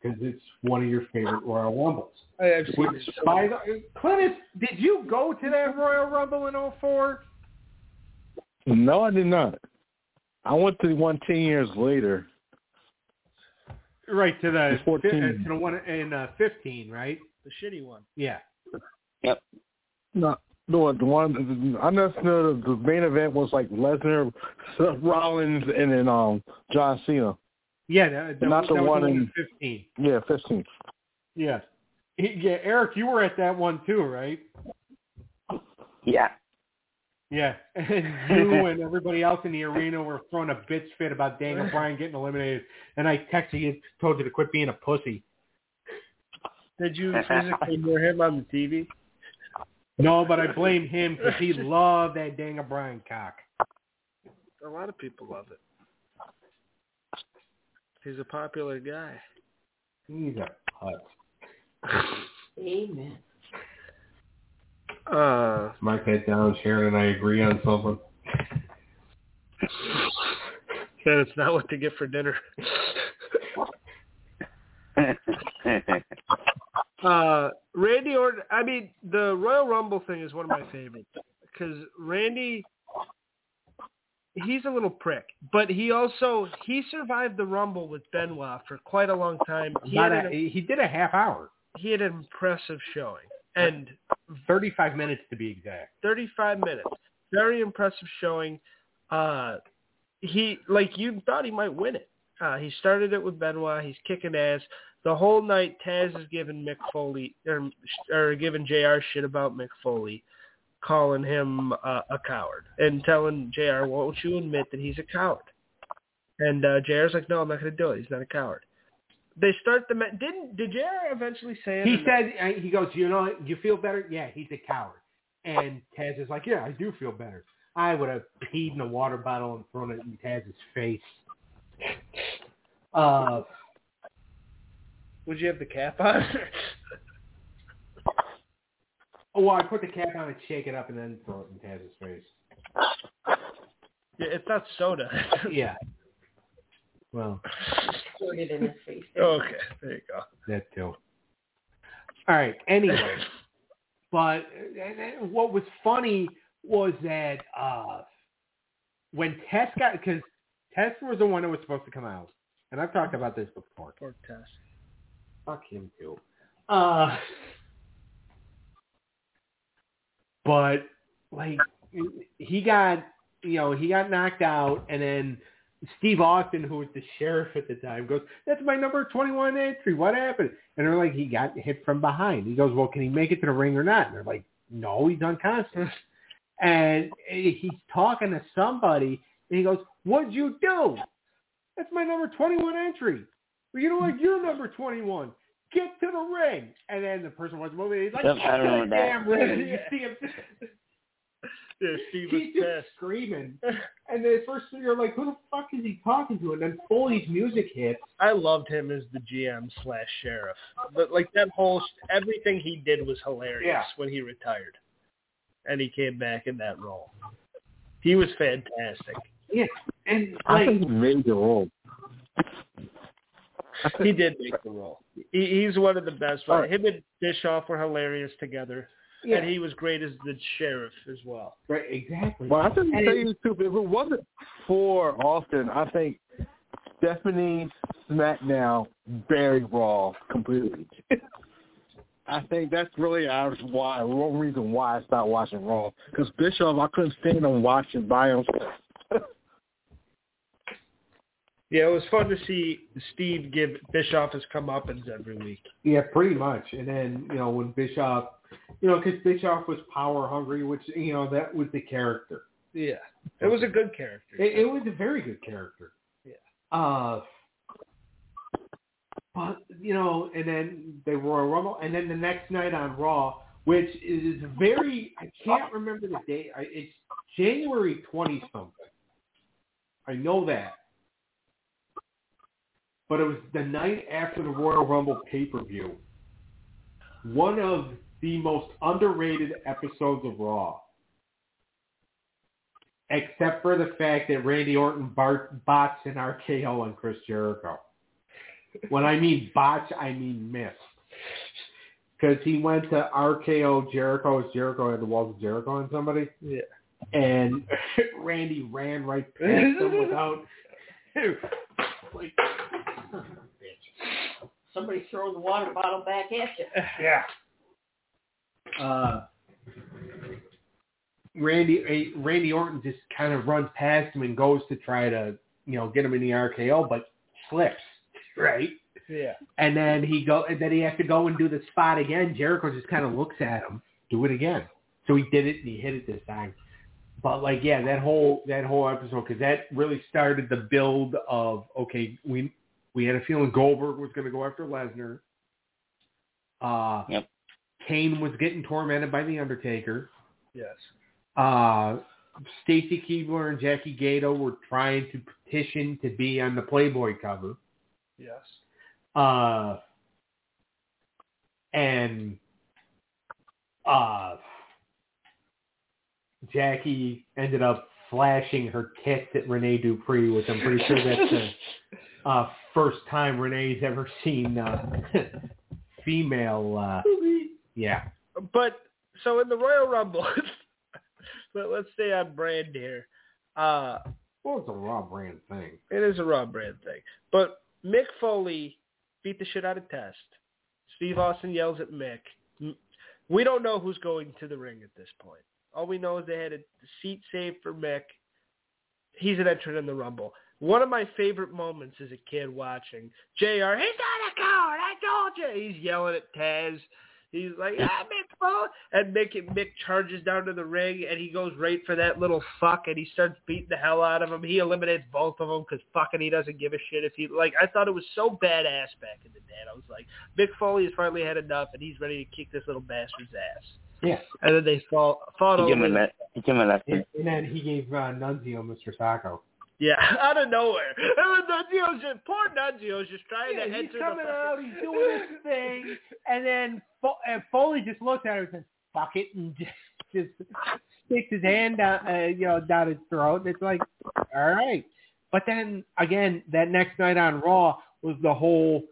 Because it's one of your favorite Royal Rumbles. I, I've seen Which, it. by the, Clintus, did you go to that Royal Rumble in 04? No, I did not. I went to the one ten years later. Right, to the, 14. to the one in uh, 15, right? the shitty one. Yeah. No, no, the one I know the, the main event was like Lesnar, Seth Rollins, and then um John Cena. Yeah, that, that, Not the was one the in- in 15. Yeah, fifteen. Yeah. Yeah, Eric, you were at that one too, right? yeah. Yeah. And you and everybody else in the arena were throwing a bitch fit about Daniel Bryan getting eliminated. And I texted you, told you to quit being a pussy. Did you physically hear him on the TV? No, but I blame him because he loved that Daniel Bryan cock. A lot of people love it. He's a popular guy. He's a putt. Amen. Uh, Mark that down, Sharon, and I agree on something. then it's not what to get for dinner. Uh, Randy Orton. I mean, the Royal Rumble thing is one of my favorites because Randy, he's a little prick, but he also he survived the Rumble with Benoit for quite a long time. He a, an, he did a half hour, he had an impressive showing, and 35 minutes to be exact. 35 minutes, very impressive showing. Uh, he like you thought he might win it. Uh, he started it with Benoit. He's kicking ass. The whole night, Taz is giving Mick Foley or, or giving Jr. shit about Mick Foley, calling him uh, a coward and telling Jr. Won't you admit that he's a coward? And uh, Jr.'s like, No, I'm not going to do it. He's not a coward. They start the didn't did Jr. eventually say it? He said, he goes, you know, you feel better? Yeah, he's a coward. And Taz is like, yeah, I do feel better. I would have peed in a water bottle and thrown it in Taz's face. Uh, Would you have the cap on? oh, well, I put the cap on and shake it up and then throw it in Taz's face. yeah, it's not soda. Yeah. Well, Poured it in his face. okay, there you go. that too. All right. Anyway, but and- and what was funny was that uh when Tess got because Tess was the one that was supposed to come out, and I've talked about this before. Poor Tess. Fuck him too. Uh, but like he got you know he got knocked out, and then Steve Austin, who was the sheriff at the time, goes, "That's my number twenty-one entry. What happened?" And they're like, "He got hit from behind." He goes, "Well, can he make it to the ring or not?" And they're like, "No, he's unconscious." and he's talking to somebody, and he goes, "What'd you do?" That's my number twenty-one entry. Well, you know what? You're number twenty-one. Get to the ring. And then the person was moving. He's like, Yep, "Get I to remember the that." damn ring." You see him. Yeah, Steve was He's just pissed. screaming. And then at first you're like, who the fuck is he talking to? And then Foley's music hits. I loved him as the GM slash sheriff. But like that whole everything he did was hilarious Yeah. when he retired, and he came back in that role. He was fantastic. Yeah. And I like, think he made the role. I He did make the role. He, he's one of the best. All right. Him and Bischoff were hilarious together, yeah, and he was great as the sheriff as well. right, exactly. well, I think And- tell you the truth, if it wasn't for Austin, I think Stephanie SmackDown buried Raw completely. I think that's really why one reason why I stopped watching Raw because Bischoff I couldn't stand him watching by himself. Yeah, it was fun to see Steve give Bischoff his comeuppance every week. Yeah, pretty much. And then, you know, when Bischoff, you know, because Bischoff was power hungry, which, you know, that was the character. Yeah, it was a good character. It, it was a very good character. Yeah. Uh, but you know, and then they Royal Rumble, and then the next night on Raw, which is very I can't remember the date. I, it's January twenty something. I know that, but it was the night after the Royal Rumble pay per view. One of the most underrated episodes of Raw except for the fact that Randy Orton bar- bots an RKO on Chris Jericho. When I mean botch, I mean missed. Because he went to RKO Jericho as Jericho had the walls of Jericho on somebody, Yeah. and Randy ran right past him without like son of a bitch. Somebody throw the water bottle back at you. Yeah. Uh, Randy eh, Randy Orton just kind of runs past him and goes to try to you know get him in the RKO, but slips right. Yeah. And then he go and then he has to go and do the spot again. Jericho just kind of looks at him, do it again. So he did it and he hit it this time. But like yeah, that whole that whole episode because that really started the build of okay we we had a feeling Goldberg was going to go after Lesnar. Uh, Yep. Kane was getting tormented by the Undertaker. Yes. Uh, Stacy Keibler and Jackie Gayda were trying to petition to be on the Playboy cover. Yes. Uh, and uh, Jackie ended up flashing her tits at Renee Dupree, which I'm pretty sure that's the uh, first time Renee's ever seen uh, female. Uh, yeah. But so in the Royal Rumble, let, let's stay on brand here. Uh, Well, it's a Raw brand thing. It is a Raw brand thing. But Mick Foley beat the shit out of Test. Steve Austin yells at Mick. We don't know who's going to the ring at this point. All we know is they had a seat saved for Mick. He's an entrant in the Rumble. One of my favorite moments as a kid watching JR, he's not a coward, I told you. He's yelling at Taz. He's like, ah, Mick Foley. And Mick, Mick charges down to the ring, and he goes right for that little fuck, and he starts beating the hell out of him. He eliminates both of them because fucking he doesn't give a shit if he, like, I thought it was so badass back in the day. And I was like, Mick Foley has finally had enough, and he's ready to kick this little bastard's ass. Yeah. And then they fall, fought He gave him a over. le- he gave him a lesson. And, and then he gave uh, Nunzio Mr. Socko. Yeah, out of nowhere. And Nunzio's just, poor Nunzio's just trying to he's enter He's coming the out, he's doing his thing, and then Fo- uh, Foley just looks at him and says, "Fuck it," and just, just sticks his hand down, uh, you know, down his throat. And it's like, all right. But then again, that next night on Raw was the whole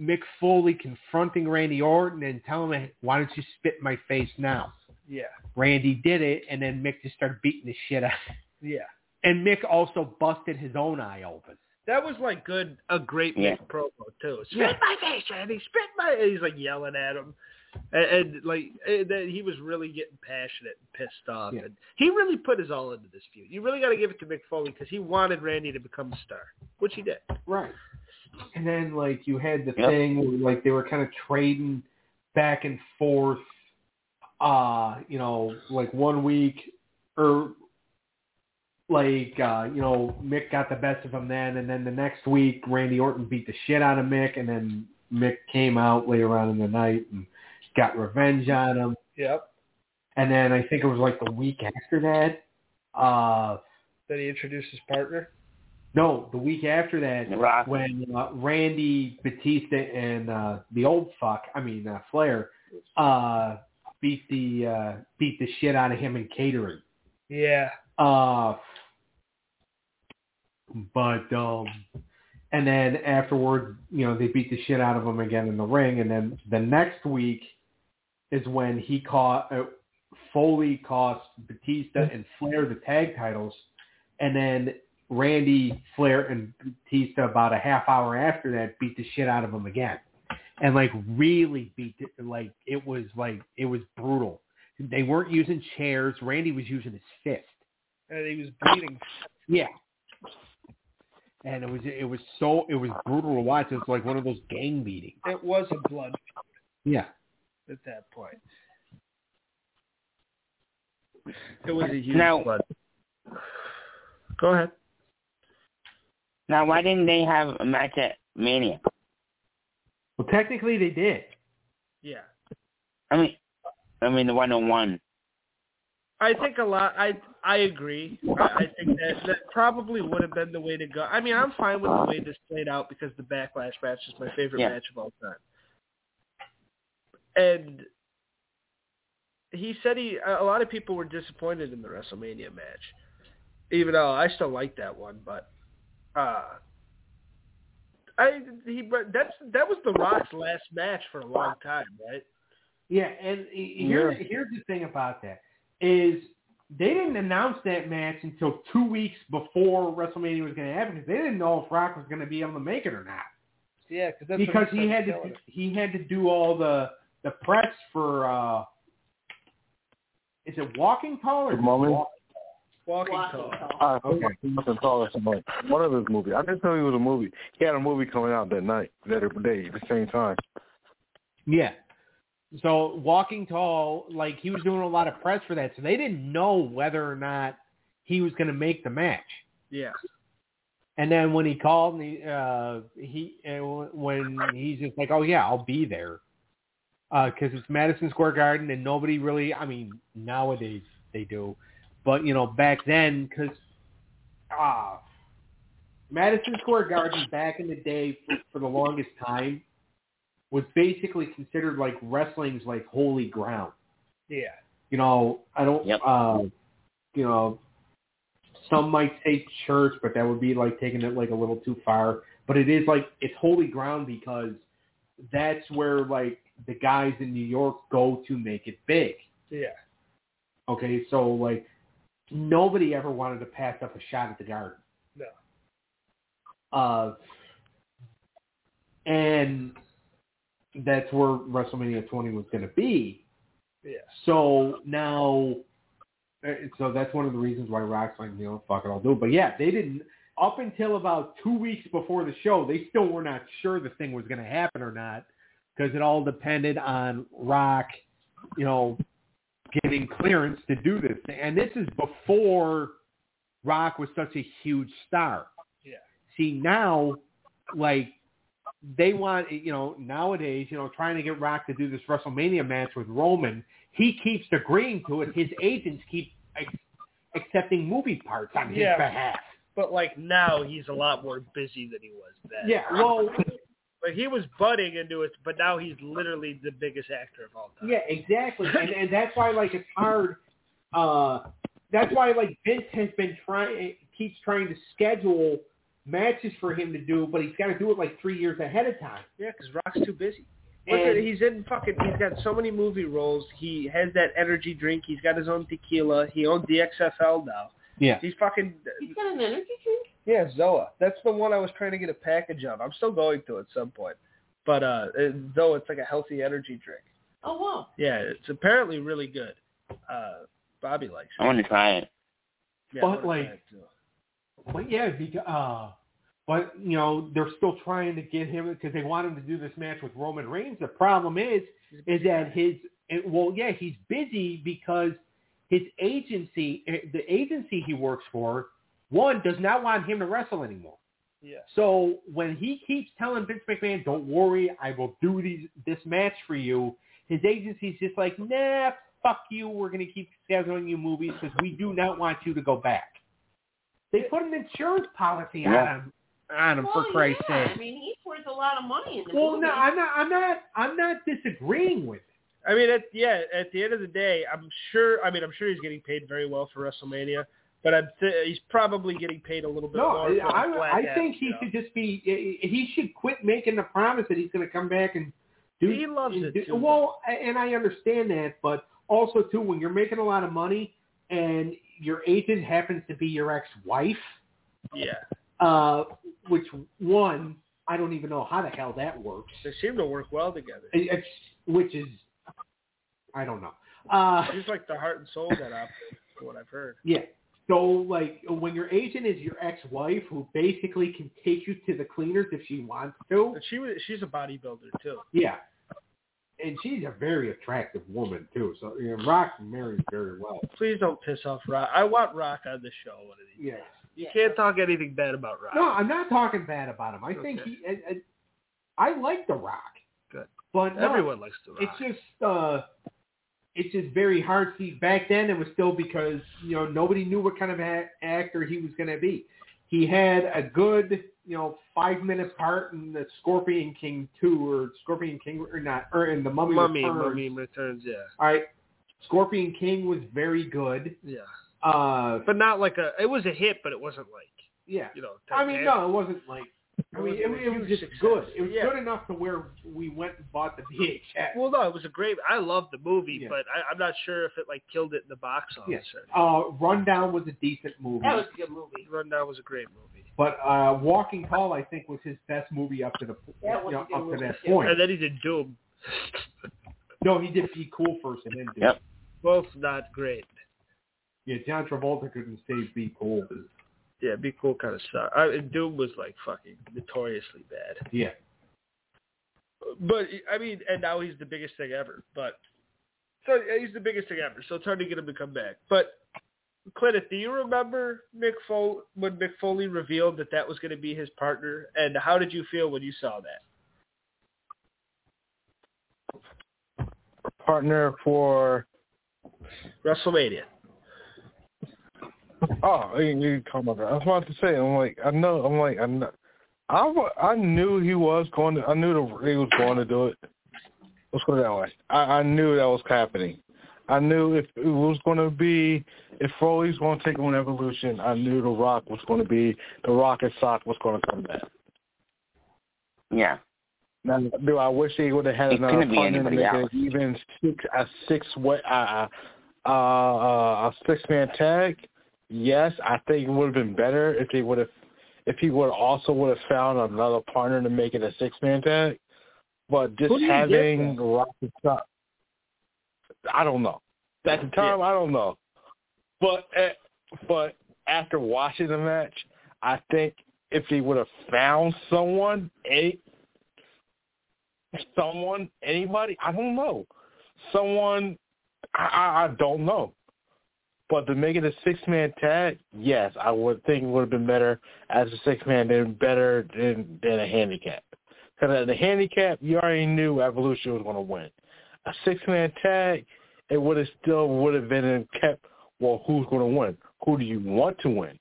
Mick Foley confronting Randy Orton and telling him, "Why don't you spit in my face now?" Yeah, Randy did it, and then Mick just started beating the shit out. Of him. Yeah. And Mick also busted his own eye open. That was like good, a great Yeah. Mick promo too. Spit Yeah. my face, Randy. Spit my. He's like yelling at him, and, and like and then he was really getting passionate and pissed off. Yeah. And he really put his all into this feud. You really got to give it to Mick Foley because he wanted Randy to become a star, which he did. Right. And then like you had the Yep. thing where like they were kind of trading back and forth. Uh, you know, like one week or like uh, you know, Mick got the best of him then and then the next week Randy Orton beat the shit out of Mick and then Mick came out later on in the night and got revenge on him. Yep. And then I think it was like the week after that. Uh Then he introduced his partner. no, the week after that The Rock. when uh, Randy Batista and uh, the old fuck, I mean uh, Flair, uh, beat the uh, beat the shit out of him in catering. Yeah. Uh, but um, and then afterwards, you know, they beat the shit out of him again in the ring, and then the next week is when he caught uh, Foley cost Batista and Flair the tag titles, and then Randy, Flair, and Batista about a half hour after that beat the shit out of him again, and like really beat it. Like it was like it was brutal. They weren't using chairs. Randy was using his fist. And he was bleeding. Yeah. And it was it was so it was brutal to watch. It's like one of those gang beatings. It was a blood Yeah. at that point. It was a huge Now- blood. Go ahead. Now, why didn't they have a match at Mania? Well, technically they did. Yeah. I mean, I mean the one on one. I think a lot. I I agree. I, I think that that probably would have been the way to go. I mean, I'm fine with the way this played out because the backlash match is my favorite Yeah. match of all time. And he said he a lot of people were disappointed in the WrestleMania match, even though I still like that one. But uh, I he but that's that was the Rock's last match for a long time, right? Yeah, and here, Yeah. here's the thing about that is they didn't announce that match until two weeks before WrestleMania was going to happen because they didn't know if Rock was going to be able to make it or not. Yeah, cause because he had to he had to do all the the press for uh is it Walking Tall or The Moment? Walk- walking, Walking tall. tall. I think he must have called us. One of his movies. I didn't know he was a movie. He had a movie coming out that night, that day, at the same time. Yeah. So Walking Tall, like he was doing a lot of press for that, so they didn't know whether or not he was going to make the match. Yeah. And then when he called, and he, uh, he uh, when he's just like, "Oh yeah, I'll be there," because it's Madison Square Garden, and nobody really. I mean, nowadays they do, but you know, back then, because ah, Madison Square Garden back in the day for, for the longest time was basically considered like wrestling's like holy ground. Yeah. You know, I don't. Yep. Uh, you know, some might say church, but that would be like taking it like a little too far. But it is like it's holy ground because that's where like the guys in New York go to make it big. Yeah. Okay, so like nobody ever wanted to pass up a shot at the Garden. No. Uh, and that's where WrestleMania 20 was going to be. Yeah. So now, uh, so that's one of the reasons why Rock's like, you know, fuck it, I'll do it. But yeah, they didn't. Up until about two weeks before the show, they still were not sure the thing was going to happen or not because it all depended on Rock, you know, getting clearance to do this. And this is before Rock was such a huge star. Yeah. See now, like they want, you know, nowadays, you know, trying to get Rock to do this WrestleMania match with Roman, he keeps agreeing to it. His agents keep ex- accepting movie parts on his Yeah. behalf. But like now, he's a lot more busy than he was then. Yeah, well, but he was budding into it, but now he's literally the biggest actor of all time. yeah, exactly, and and that's why like it's hard. Uh, that's why like Vince has been trying, keeps trying to schedule matches for him to do, but he's got to do it like three years ahead of time. Yeah, because Rock's too busy. Look And- he's in fucking. He's got so many movie roles. He has that energy drink. He's got his own tequila. He owns the XFL now. Yeah. He's fucking. He's got an energy drink? Yeah, Zoa. That's the one I was trying to get a package of. I'm still going to at some point. But uh it- Zoa, it's like a healthy energy drink. Oh, wow. Yeah, it's apparently really good. Uh Bobby likes it. I want to try it. Yeah, But, like- try it, too. But yeah, because, uh, but you know they're still trying to get him because they want him to do this match with Roman Reigns. The problem is, is that his it, well, yeah, he's busy because his agency, eh, the agency he works for, one does not want him to wrestle anymore. yeah. So when he keeps telling Vince McMahon, "Don't worry, I will do these this match for you," his agency's just like, "Nah, fuck you. We're going to keep scheduling you movies because we do not want you to go back." They put an insurance policy Yeah. on him, on him well, for Christ's yeah. sake. I mean, he's worth a lot of money in the well, movie. no, I'm not. I'm not. I'm not disagreeing with it. I mean, at, yeah, at the end of the day, I'm sure. I mean, I'm sure he's getting paid very well for WrestleMania, but I'm th- he's probably getting paid a little bit No, more. For the I, I think he know? should just be. He should quit making the promise that he's going to come back and do. He loves and it, do- too, Well, and I understand that, but also too, when you're making a lot of money and your agent happens to be your ex-wife, Yeah, uh, which one I don't even know how the hell that works. they seem to work well together. It's which is I don't know. Uh, like the heart and soul of that from what I've heard. Yeah. So like when your agent is your ex-wife who basically can take you to the cleaners if she wants to. But she was she's a bodybuilder too. Yeah. And she's a very attractive woman too. So you know, Rock marries very well. Please don't piss off Rock. I want Rock on the show one of these. Yeah. You can't talk anything bad about Rock. No, I'm not talking bad about him. I think he. I, I, I like The Rock. Good. But no, Everyone likes the Rock. it's just uh it's just very hard. See, back then it was still because you know nobody knew what kind of a- actor he was going to be. He had a good you know five minute part in the Scorpion King two or Scorpion King or not or in the Mummy, Mummy, Returns. Mummy returns. Yeah, All right, Scorpion King was very good. yeah, Uh, but not like a. It was a hit, but it wasn't like yeah. you know. I mean, no, it wasn't like. I It mean, it, wasn't it was just success. good. It was Yeah. good enough to where we went and bought the VHS. Well, no, it was a great. I love the movie, Yeah. but I, I'm not sure if it like killed it in the box office. Uh, Rundown was a decent movie. That was a good movie. Rundown was a great movie, But uh, Walking Tall, I think, was his best movie up to the That was you know, a good up to that point. and then he did Doom. No, he did Be Cool first and then Doom. Yep. Both not great. Yeah, John Travolta couldn't say Be Cool. Yeah, Be Cool kind of sucked. I, and Doom was like fucking notoriously bad. Yeah. But I mean, and now he's the biggest thing ever. But so he's the biggest thing ever. So it's hard to get him to come back. But Clinton, do you remember Mick Foley when Mick Foley revealed that that was going to be his partner? And how did you feel when you saw that? Partner for WrestleMania. oh, you, about that? I was about to say, I'm like, I know, I'm like, I know, I, I knew he was going to, I knew the, he was going to do it. Let's put it that way. I, I knew that was happening. I knew if it was going to be, if Foley's going to take on Evolution, I knew The Rock was going to be, The Rock and Sock was going to come back. Yeah. Now, do I wish he would have had It another to make else. even six a six way uh, uh, uh, a six man tag? Yes, I think it would have been better if they would have, if he would also would have found another partner to make it a six man tag. But just Who do you get having Rocky Top, I don't know. At the time, I don't know. But uh, but after watching the match, I think if he would have found someone, a someone, anybody, I don't know, someone, I, I, I don't know. But to make it a six man tag, yes, I would think it would have been better as a six man than better than than a handicap. Because at the handicap, you already knew Evolution was going to win. A six man tag, it would have still would have been kept. Well, who's going to win? Who do you want to win?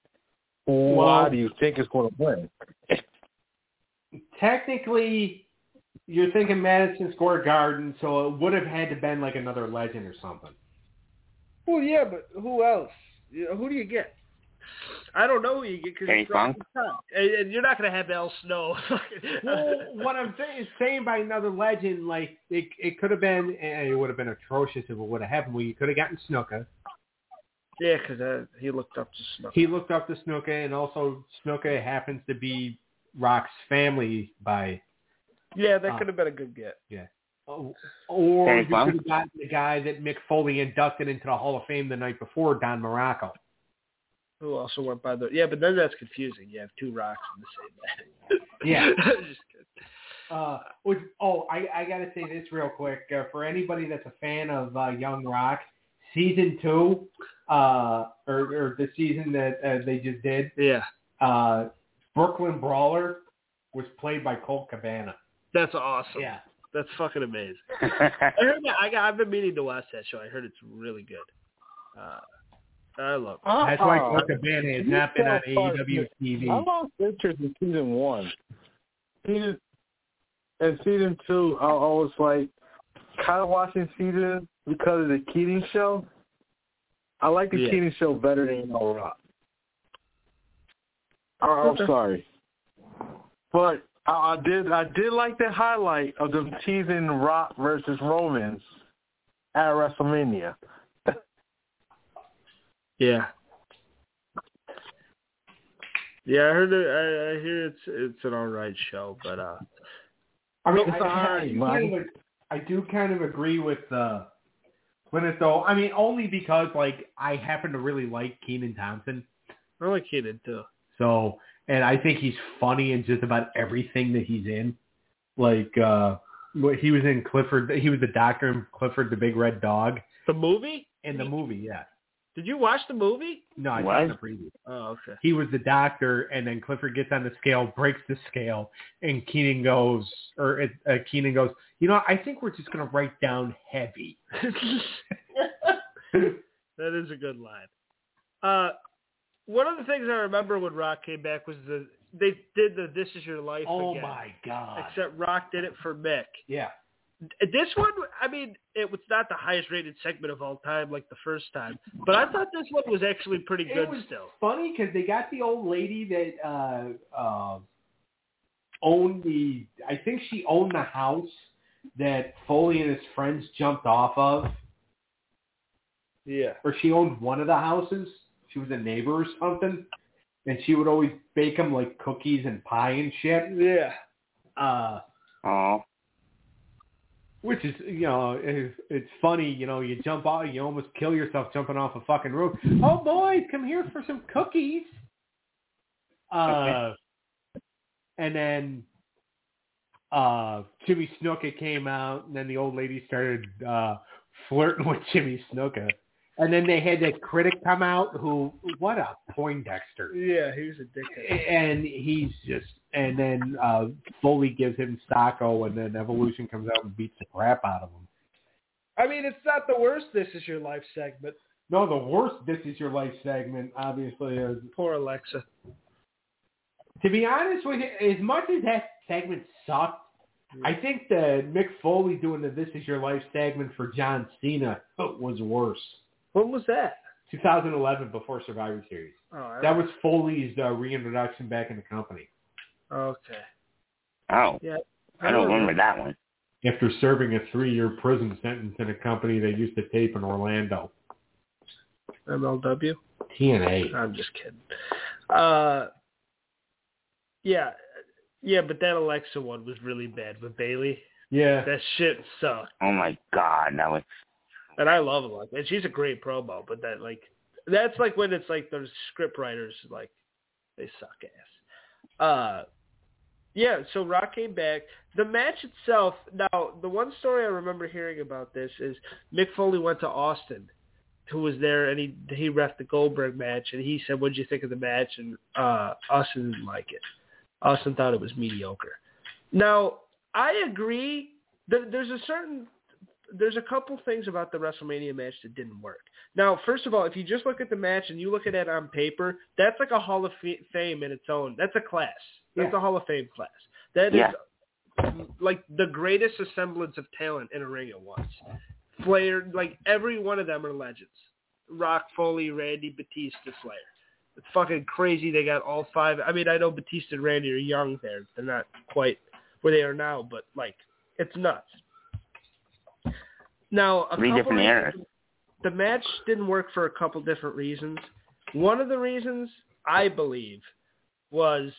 Why Well- do you think is going to win? Technically, you're thinking Madison Square Garden, so it would have had to been like another legend or something. Well, yeah, but who else? You know, who do you get? I don't know who you get because Terry it's Rocky Top. and, and you're not going to have Al Snow. well, what I'm saying, is saying by another legend, like it, it could have been, and it would have been atrocious if it would have happened. Well, you could have gotten Snuka. yeah, because uh, he looked up to Snow. He looked up to Snuka, and also Snuka happens to be Rock's family by, Yeah, that Uh, could have been a good get. Or Terry you could have gotten the guy that Mick Foley inducted into the Hall of Fame the night before, Don Muraco. Who also went by the yeah, but then that's confusing. You have two rocks in the same match. Yeah. Just kidding. Uh, which, oh, I, I got to say this real quick. Uh, for anybody that's a fan of uh, Young Rock, season two, uh, or, or the season that uh, they just did, Yeah, uh, Brooklyn Brawler was played by Colt Cabana. that's awesome. Yeah. That's fucking amazing. I heard that. I got, I've been meaning to watch that show. I heard it's really good. Uh, I love it. That's why. Colt Cabana has You not been on fell TV. I TV. lost interest in season one. Season and season two, I, I was like kind of watching season because of the Kenan show. I like the Yeah. Kenan show better than No Rock. Oh, I'm sorry, but I, I did I did like the highlight of them teasing Rock versus Romans at WrestleMania. Yeah. Yeah, I heard it. I, I hear it's it's an all right show, but uh, I mean, I, I, do kind of, I do kind of agree with uh, Linus, though. I mean, only because like I happen to really like Kenan Thompson. I like Keenan too. So, and I think he's funny in just about everything that he's in. Like, uh, he was in Clifford, he was the doctor in Clifford the Big Red Dog The movie? in the movie, yeah. Did you watch the movie? No, I What? saw the preview. Oh, okay. He was the doctor, and then Clifford gets on the scale, breaks the scale, and Kenan goes, or uh, Kenan goes, you know, I think we're just going to write down heavy. That is a good line. Uh, one of the things I remember when Rock came back was the they did the "This Is Your Life" oh again. my god! Except Rock did it for Mick. yeah, This one, I mean, it was not the highest rated segment of all time like the first time, but I thought this one was actually pretty it good was still. funny because they got the old lady that uh, uh, owned the. I think she owned the house that Foley and his friends jumped off of, Yeah. or she owned one of the houses. She was a neighbor or something, and she would always bake them like cookies and pie and shit. Yeah. Uh, Oh, which is, you know, it's, it's funny. You know, you jump off, you almost kill yourself jumping off a fucking roof. Oh boys, come here for some cookies. Uh, and then uh Jimmy Snuka came out, and then the old lady started uh flirting with Jimmy Snuka. And then they had that critic come out who, what a Poindexter. Yeah, he was a dickhead. And he's just, and then uh Foley gives him Socko, and then Evolution comes out and beats the crap out of him. I mean, it's not the worst "This Is Your Life" segment. No, the worst "This Is Your Life" segment, obviously, is Poor Alexa. to be honest with you. As much as that segment sucked, I think the Mick Foley doing the "This Is Your Life" segment for John Cena was worse. What was that? 2011, before Survivor Series. Oh, I That was Foley's uh, reintroduction back in the company okay. oh, Yeah. I don't remember that one. after serving a three-year prison sentence in a company they used to tape in Orlando. MLW. TNA. I'm just kidding. Uh, yeah, yeah, but that Alexa one was really bad with Bayley. Yeah. That shit sucked. Oh my god, that was And I love Alexa, and she's a great promo. But that like, that's like when it's like those script writers like, they suck ass. Uh, yeah. So Rock came back. The match itself. Now, the one story I remember hearing about this is Mick Foley went to Austin, who was there, and he he ref the Goldberg match, and he said, "What'd you think of the match?" And uh, Austin didn't like it. Austin thought it was mediocre. Now, I agree. There, there's a certain there's a couple things about the WrestleMania match that didn't work. Now, first of all, if you just look at the match and you look at it on paper, that's like a Hall of Fame in its own. That's a class. That's Yeah. a Hall of Fame class. That is Yeah. like the greatest assemblage of talent in a ring at once. Flair, like every one of them are legends. Rock, Foley, Randy, Batista, Flair. It's fucking crazy. They got all five. I mean, I know Batista and Randy are young there. They're not quite where they are now, but like, it's nuts. Now, a Three couple different reasons- eras. The match didn't work for a couple different reasons. One of the reasons, I believe, was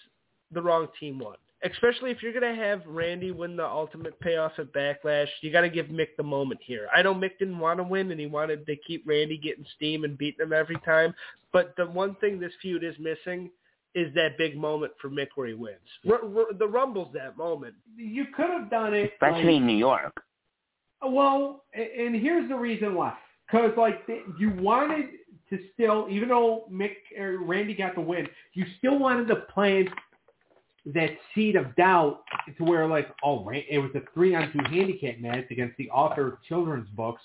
the wrong team won. Especially if you're going to have Randy win the ultimate payoff at Backlash, you got to give Mick the moment here. I know Mick didn't want to win, and he wanted to keep Randy getting steam and beating him every time. But the one thing this feud is missing is that big moment for Mick where he wins. R- r- the Rumble's that moment. You could have done it. especially like- in New York. Well, and here's the reason why. Because like you wanted to still, even though Mick or Randy got the win, you still wanted to plant that seed of doubt to where like, oh, it was a three on two handicap match against the author of children's books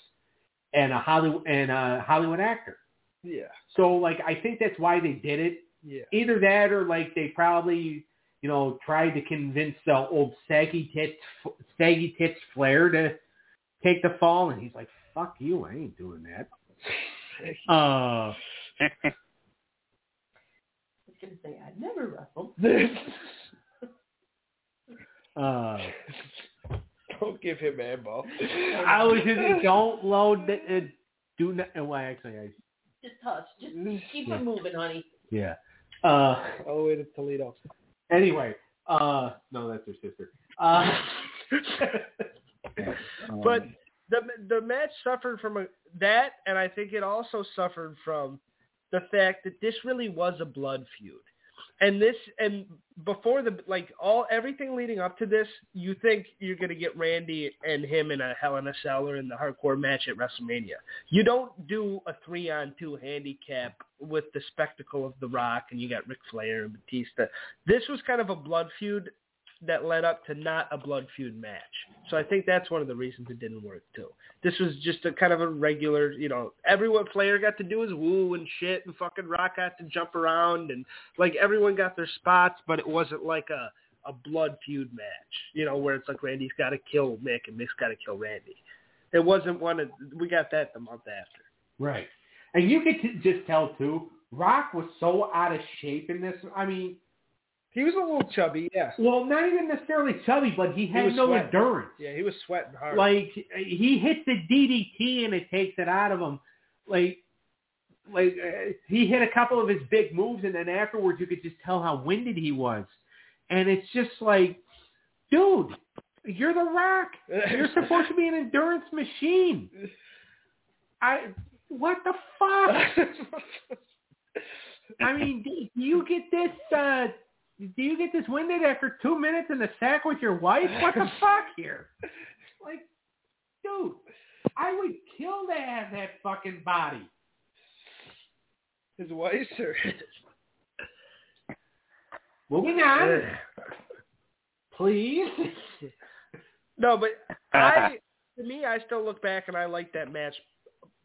and a Hollywood and a Hollywood actor. Yeah. So like, I think that's why they did it. Yeah. Either that or like they probably, you know, tried to convince the old saggy tits, saggy tits Flair to take the fall, and he's like, "Fuck you, I ain't doing that." Uh, I was going to say, I'd never wrestled. uh, Don't give him airball. I was just don't load the uh, do not. Well, actually, I Just touch. Just keep Yeah. it moving, honey. yeah. Uh, All the way to Toledo. anyway, uh, no, that's her sister. Uh, But um, the the match suffered from a, that, and I think it also suffered from the fact that this really was a blood feud, and this and before the like all everything leading up to this, you think you're gonna get Randy and him in a Hell in a Cell or in the hardcore match at WrestleMania. You don't do a three on two handicap with the spectacle of The Rock and you got Ric Flair and Batista. This was kind of a blood feud that led up to not a blood feud match. So I think that's one of the reasons it didn't work too. This was just a kind of a regular, you know, everyone Flair got to do his woo and shit and fucking Rock got to jump around and like everyone got their spots, but it wasn't like a a blood feud match, you know, where it's like Randy's got to kill Mick and Mick's got to kill Randy. It wasn't one of we got that the month after. right, and you could t- just tell too. Rock was so out of shape in this. I mean, He was a little chubby, yeah. well, not even necessarily chubby, but he had was no sweating. endurance. Yeah, he was sweating hard. Like he hits the DDT and it takes it out of him. Like like uh, he hit a couple of his big moves and then afterwards you could just tell how winded he was. And it's just like, dude, you're the Rock. You're supposed to be an endurance machine. I what the fuck? I mean, do you get this? uh Do you get this winded after two minutes in the sack with your wife? What the fuck here? Like, dude, I would kill to have that fucking body. His wife or Moving on, please. No, but I, to me, I still look back and I like that match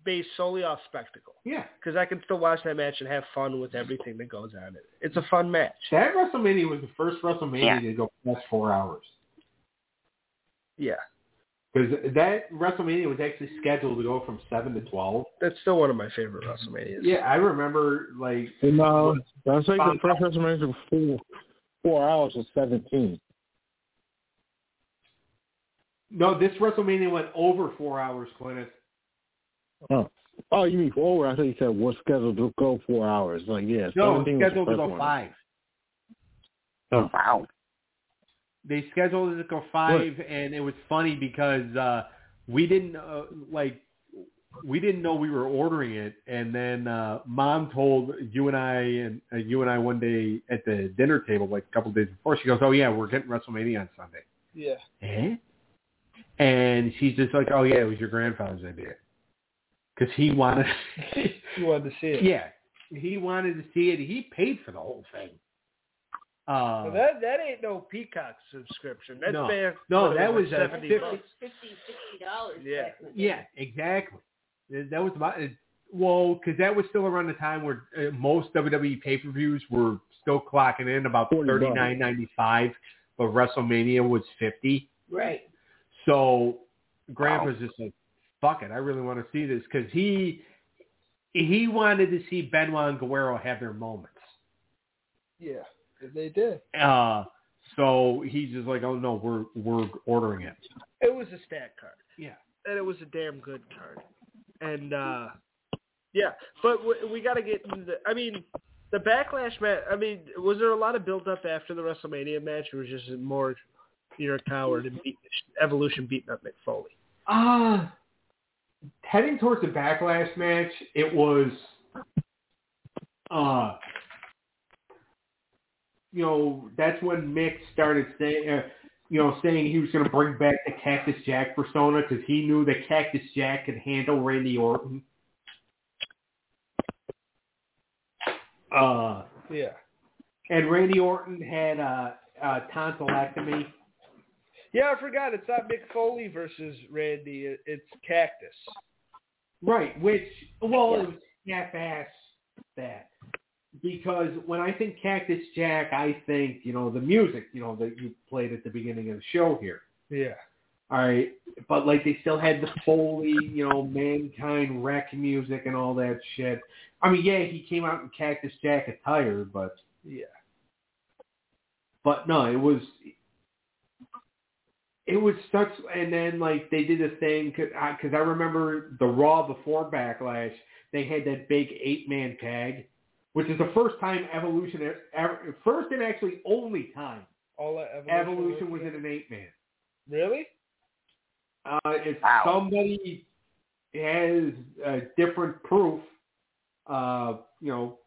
based solely off spectacle Yeah, because I can still watch that match and have fun with everything that goes on in it. It's a fun match. that WrestleMania was the first WrestleMania Yeah. to go past four hours. Yeah, Because that WrestleMania was actually scheduled to go from seven to twelve. that's still one of my favorite WrestleManias. Yeah, I remember like No, I think the first WrestleMania was four, four hours and seventeen. no, this WrestleMania went over four hours, Clintus. Oh. Oh, you mean four? I thought you said was scheduled to go four hours. Like, yeah. No, 17 was the scheduled to go one. five. Oh. Wow. They scheduled it to go five, and it was funny because uh we didn't uh, like we didn't know we were ordering it, and then uh mom told you and I and uh, you and I one day at the dinner table, like a couple of days before. She goes, "Oh yeah, we're getting WrestleMania on Sunday." Yeah. Eh? And she's just like, "Oh yeah, it was your grandfather's idea," because he wanted. You wanted to see it. yeah, he wanted to see it. He paid for the whole thing. Uh, Well, that that ain't no Peacock subscription. That's No. back No, that it was a seventy 50 bucks. Fifty, sixty dollars. Yeah. back in the day. Yeah, exactly. That was my well, because that was still around the time where uh, most WWE pay per views were still clocking in about thirty nine ninety five, but WrestleMania was fifty. Right. So Grandpa's just like, fuck it, I really want to see this because he he wanted to see Benoit and Guerrero have their moments. Yeah, they did. Uh, so he's just like, oh no, we're we're ordering it. It was a stat card. Yeah. and it was a damn good card. And uh yeah, but w- we got to get into the. I mean, the backlash match. I mean, was there a lot of build up after the WrestleMania match, or was just more you're a coward and beat, Evolution beating up Mick Foley? Uh heading towards the backlash match, it was uh you know, that's when Mick started saying uh, you know, saying he was going to bring back the Cactus Jack persona because he knew that Cactus Jack could handle Randy Orton. Uh, Yeah, and Randy Orton had uh, uh, tonsillectomy. Yeah. I forgot. It's not Mick Foley versus Randy. It's Cactus. Right, which well, it was half-ass that because when I think Cactus Jack, I think you know the music, you know that you played at the beginning of the show here. Yeah, All right, but like they still had the Foley, you know, Mankind wreck music and all that shit. I mean, yeah, he came out in Cactus Jack attire, but yeah. but no, it was it was such. And then like they did a thing because I, 'cause I remember the Raw before Backlash, they had that big eight man tag, which is the first time Evolution ever, first and actually only time All that Evolution, Evolution was in an eight man. Really? Uh, if Wow. somebody has uh, different proof, uh, you know,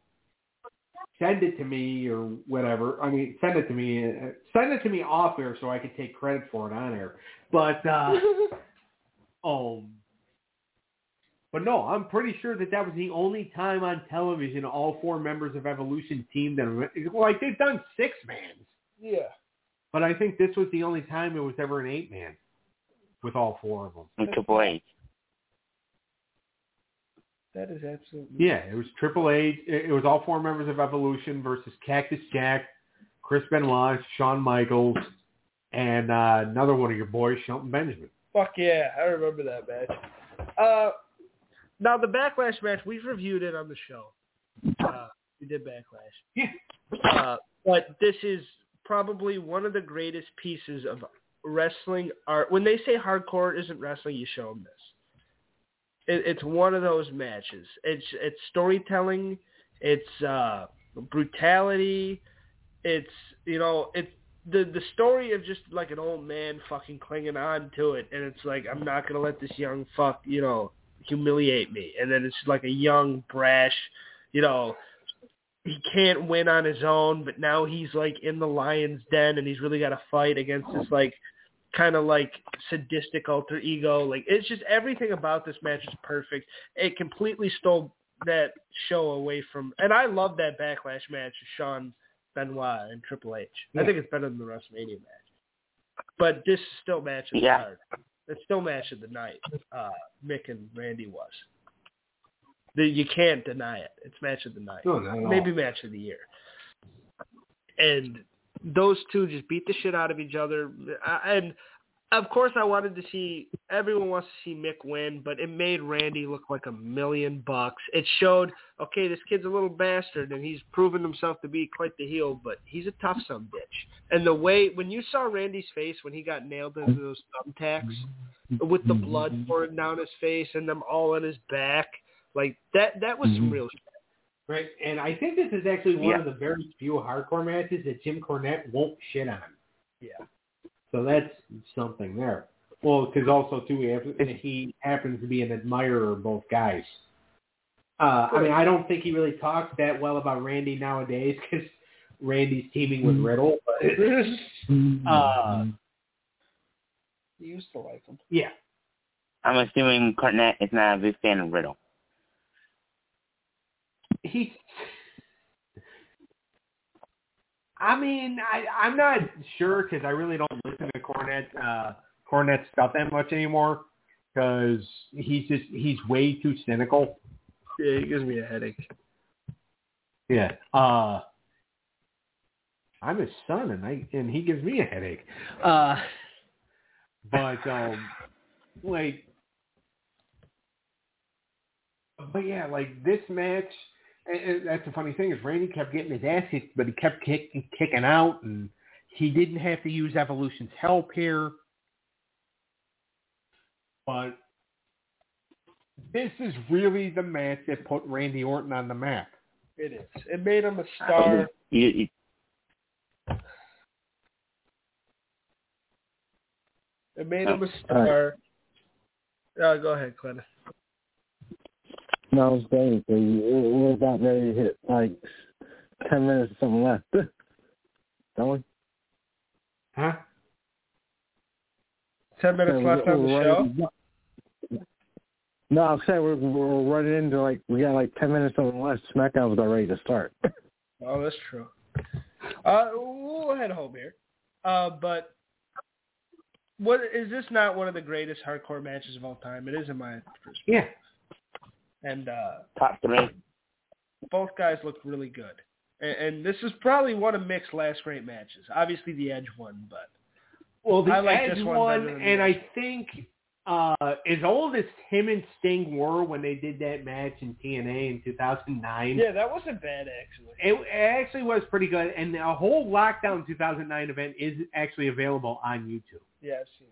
send it to me or whatever. I mean, send it to me. Uh, send it to me off air so I can take credit for it on air. But uh, um, but no, I'm pretty sure that that was the only time on television all four members of Evolution teamed them. Like they've done six mans, Yeah. but I think this was the only time it was ever an eight man with all four of them. And Triple H. That is absolutely. Yeah, it was Triple H. It was all four members of Evolution versus Cactus Jack, Chris Benoit, Shawn Michaels, and uh, another one of your boys, Shelton Benjamin. Fuck yeah, I remember that match. Uh, now the backlash match we've reviewed it on the show. Uh, we did backlash. Yeah. Uh, but this is probably one of the greatest pieces of wrestling art. When they say hardcore isn't wrestling, you show them this. It, it's one of those matches. It's it's storytelling. It's uh, brutality. It's you know it's the the story of just like an old man fucking clinging on to it, and it's like I'm not gonna let this young fuck you know humiliate me, and then it's like a young brash, you know, he can't win on his own, but now he's like in the lion's den, and he's really got to fight against this like kind of like sadistic alter ego. Like it's just everything about this match is perfect. It completely stole that show away from, and I love that backlash match, of Shawn Benoit and Triple H. I Yeah. think it's better than the WrestleMania match. But this is still match of the Yeah. card. It's still match of the night. Uh, Mick and Randy was. The, you can't deny it. It's match of the night. No, not at all. Maybe match of the year. And those two just beat the shit out of each other. And of course, I wanted to see. Everyone wants to see Mick win, but it made Randy look like a million bucks. It showed, okay, this kid's a little bastard, and he's proven himself to be quite the heel, but he's a tough son bitch. And the way when you saw Randy's face when he got nailed into those thumbtacks, with the blood pouring down his face and them all on his back, Like that that was some Mhm. real shit. Right, and I think this is actually one Yeah. of the very few hardcore matches that Jim Cornette won't shit on. Yeah. So that's something there. Well, because also too, he, happens, he happens to be an admirer of both guys. Uh, I mean, I don't think he really talks that well about Randy nowadays because Randy's teaming with Riddle. But uh, you used to like him. yeah, I'm assuming Cornette is not a big fan of Riddle. He. I mean, I, I'm not sure because I really don't listen to Cornette uh, Cornette stuff that much anymore because he's just he's way too cynical. Yeah, he gives me a headache. Yeah. Uh, I'm his son, and I and he gives me a headache. Uh, but um, like, but yeah, like this match. And and that's the funny thing is Randy kept getting his ass kicked, but he kept kicking, kicking out, and he didn't have to use Evolution's help here. But this is really the match that put Randy Orton on the map. It is. It made him a star. You, you, It made him a star. Uh, go ahead, Clinton. No, it's great. We're about ready to hit like ten minutes or something left. Don't we? Huh? Ten minutes Yeah, left we're- on the we're show. running- No, I'm saying we're, we're running into like we got like ten minutes something left. SmackDown's about ready to start. Oh, that's true. Uh, we'll head home here. Uh, but what is this not one of the greatest hardcore matches of all time? It is in my first. Yeah. And uh, top three. both guys looked really good. And, and this is probably one of Mick's last great matches. Obviously, the Edge one, but Well, the I like Edge this one one, and the I think uh, as old as him and Sting were when they did that match in TNA in 2009, yeah, that wasn't bad actually. it, it actually was pretty good. And the whole Lockdown 2009 event is actually available on YouTube. Yeah, I've seen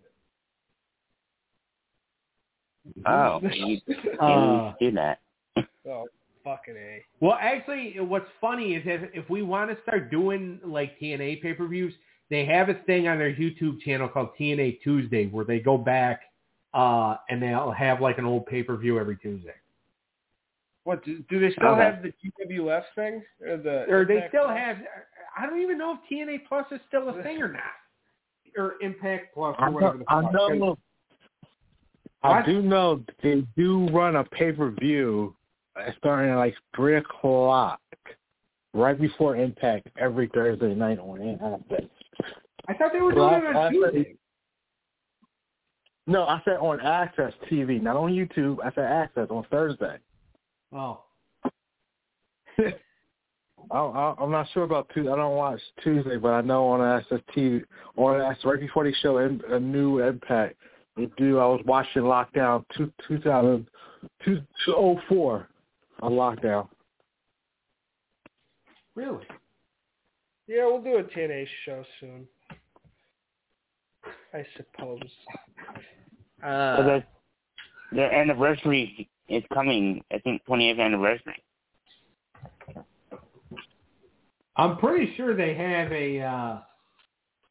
Oh, you, you Uh, do that. Oh, fucking a. Well, actually, what's funny is if, if we want to start doing like TNA pay-per-views, they have a thing on their YouTube channel called TNA Tuesday where they go back uh, and they'll have like an old pay-per-view every Tuesday. What do, do they still Okay. have the GWF thing or the? Or they still Plus? have. I don't even know if TNA Plus is still a thing or not, or Impact Plus or whatever know, the I fuck. know. I do know they do run a pay per view uh, starting at like three o'clock, right before Impact every Thursday night on AXS. I thought they were doing it on Tuesday. No, I said on AXS TV, not on YouTube. I said AXS on Thursday. Oh, I, I'm not sure about Tuesday. I don't watch Tuesday, but I know on AXS TV, on AXS right before they show in, a new Impact, do. I was watching Lockdown two, 2000, 2004 on Lockdown. really? Yeah, we'll do a TNA show soon. I suppose. So Uh, the, their anniversary is coming. I think 20th anniversary. I'm pretty sure they have a. Uh,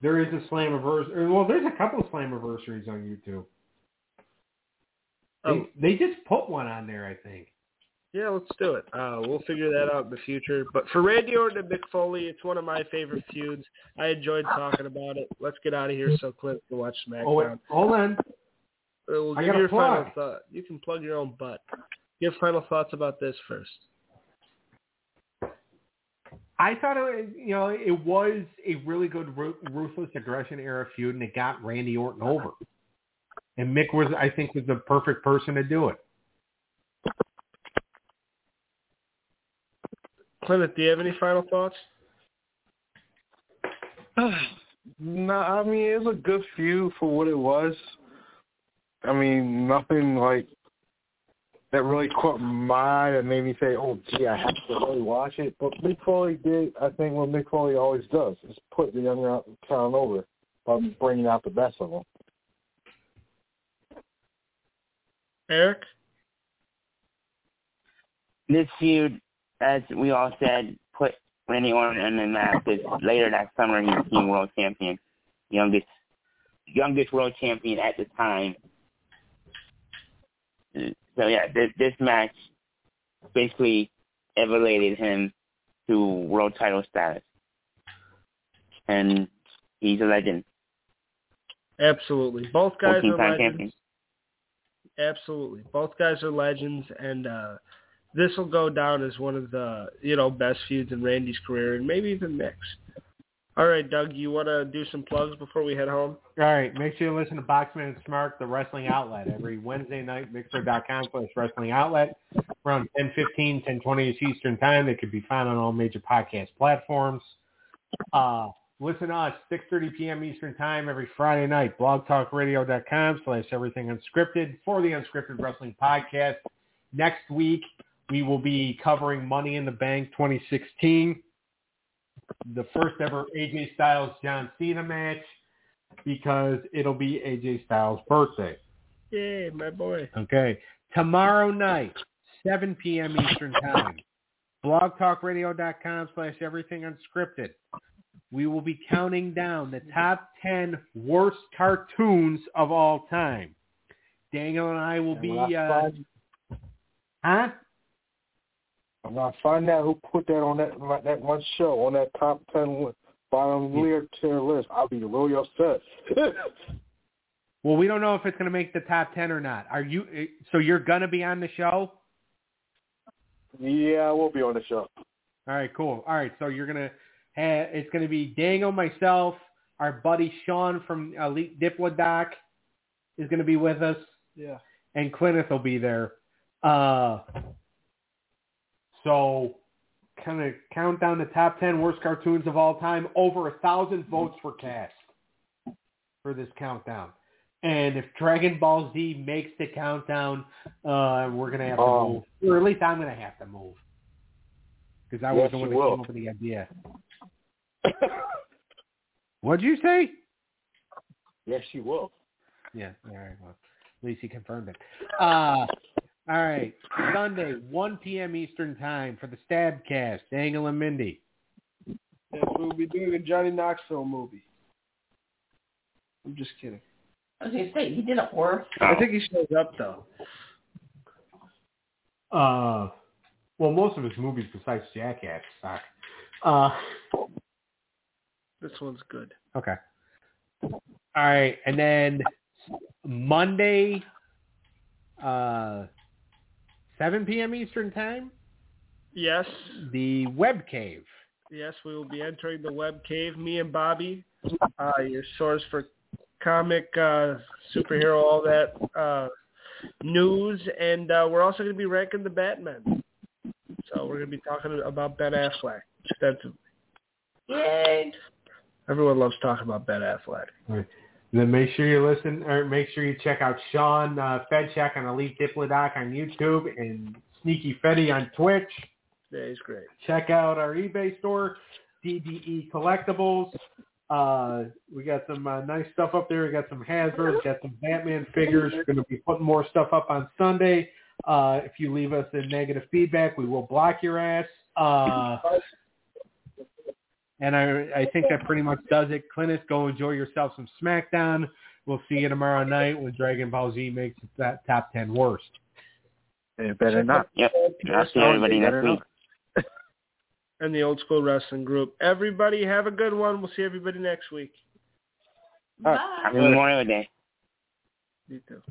there is a Slammiversary. Well, there's a couple of Slammiversaries on YouTube. They, Oh. they just put one on there, I think. yeah, let's do it. Uh, we'll figure that out in the future. But for Randy Orton and Mick Foley, it's one of my favorite feuds. I enjoyed talking about it. Let's get out of here so Clint can watch SmackDown. Oh, wait, hold on. Uh, we'll I give your final thought. You can plug your own butt. Give final thoughts about this first. I thought it, was- you know, it was a really good ruthless aggression era feud, and it got Randy Orton over. And Mick was, I think, was the perfect person to do it. Clint, do you have any final thoughts? no, I mean it was a good feud for what it was. I mean nothing like that really caught my eye and made me say, "Oh, gee, I have to really watch it." But Mick Foley did, I think, what Mick Foley always does: is put the younger talent over by mm-hmm. bringing out the best of them. Eric? this feud, as we all said, put Randy Orton on the map. Because later that summer, he became world champion, youngest youngest world champion at the time. So yeah, this this match basically elevated him to world title status, and he's a legend. Absolutely. Both guys are legends. champion. Absolutely. Both guys are legends and uh this will go down as one of the, you know, best feuds in Randy's career and maybe even Mick's. All right, Doug, you want to do some plugs before we head home? All right, make sure you listen to Boxman and Smart, the wrestling outlet, every Wednesday night, mixer.com slash wrestling outlet, around 10:15, 10:20 Eastern Time. They could be found on all major podcast platforms. Uh, listen to us, 6.30 p.m. Eastern Time every Friday night, blogtalkradio.com slash everything unscripted for the Unscripted Wrestling Podcast. Next week, we will be covering Money in the Bank 2016 the first ever AJ Styles John Cena match because it'll be AJ Styles' birthday. Yay, my boy. Okay. Tomorrow night, 7 p.m. Eastern Time, blogtalkradio.com slash everything unscripted. We will be counting down the top 10 worst cartoons of all time. Daniel and I will And be, uh, huh? When I find out who put that on that that one show on that top ten bottom Yeah. tier list, I'll be really upset. Well, we don't know if it's going to make the top 10 or not. Are you, eh, so you're going to be on the show? yeah, I will be on the show. All right, cool. All right, so you're gonna have it's gonna be Daniel, myself, our buddy Sean from Elite Diplodoc is gonna be with us, Yeah. and Clintus will be there. Uh, so kind of count down the top ten worst cartoons of all time. Over a thousand votes were cast for this countdown. And if Dragon Ball Z makes the countdown, uh, we're gonna have to Um, move, or at least I'm gonna have to move because I was Yes, the one that came up with the idea. What'd you say? yes, you will. Yeah. All right. Well, at least he confirmed it. Uh, all right. Sunday, 1 p.m. Eastern Time for the Stabcast. Daniel and Mindy. Yes, we'll be doing a Johnny Knoxville movie. I'm just kidding. I was gonna say he did a horror. I think he shows up though. Uh, well, most of his movies besides Jackass suck. Uh, This one's good. okay. All right, and then Monday, uh, 7 p.m. Eastern Time, Yes. the Web Cave. Yes, we will be entering the web cave. Me and Bobby, uh, your source for comic, uh, superhero, all that uh, news, and uh, we're also going to be ranking the Batman. So we're going to be talking about Ben Affleck extensively. Yay! Everyone loves talking about Ben Affleck. And then make sure you listen, or make sure you check out Sean uh, Fedcheck on Elite Diplodoc on YouTube and Sneaky Fetty on Twitch. Yeah, he's great. Check out our eBay store, DDE Collectibles. Uh, we got some uh, nice stuff up there. We got some Hasbro, got some Batman figures. We're going to be putting more stuff up on Sunday. Uh, if you leave us a negative feedback, we will block your ass. And I, I think that pretty much does it. Clintus, go enjoy yourself some SmackDown. We'll see you tomorrow night when Dragon Ball Z makes that top 10 worst. It better not. Yep. I'll see everybody Better next week. And the old school wrestling group. Everybody have a good one. We'll see everybody next week. All right. Bye. Happy Memorial Day. You too.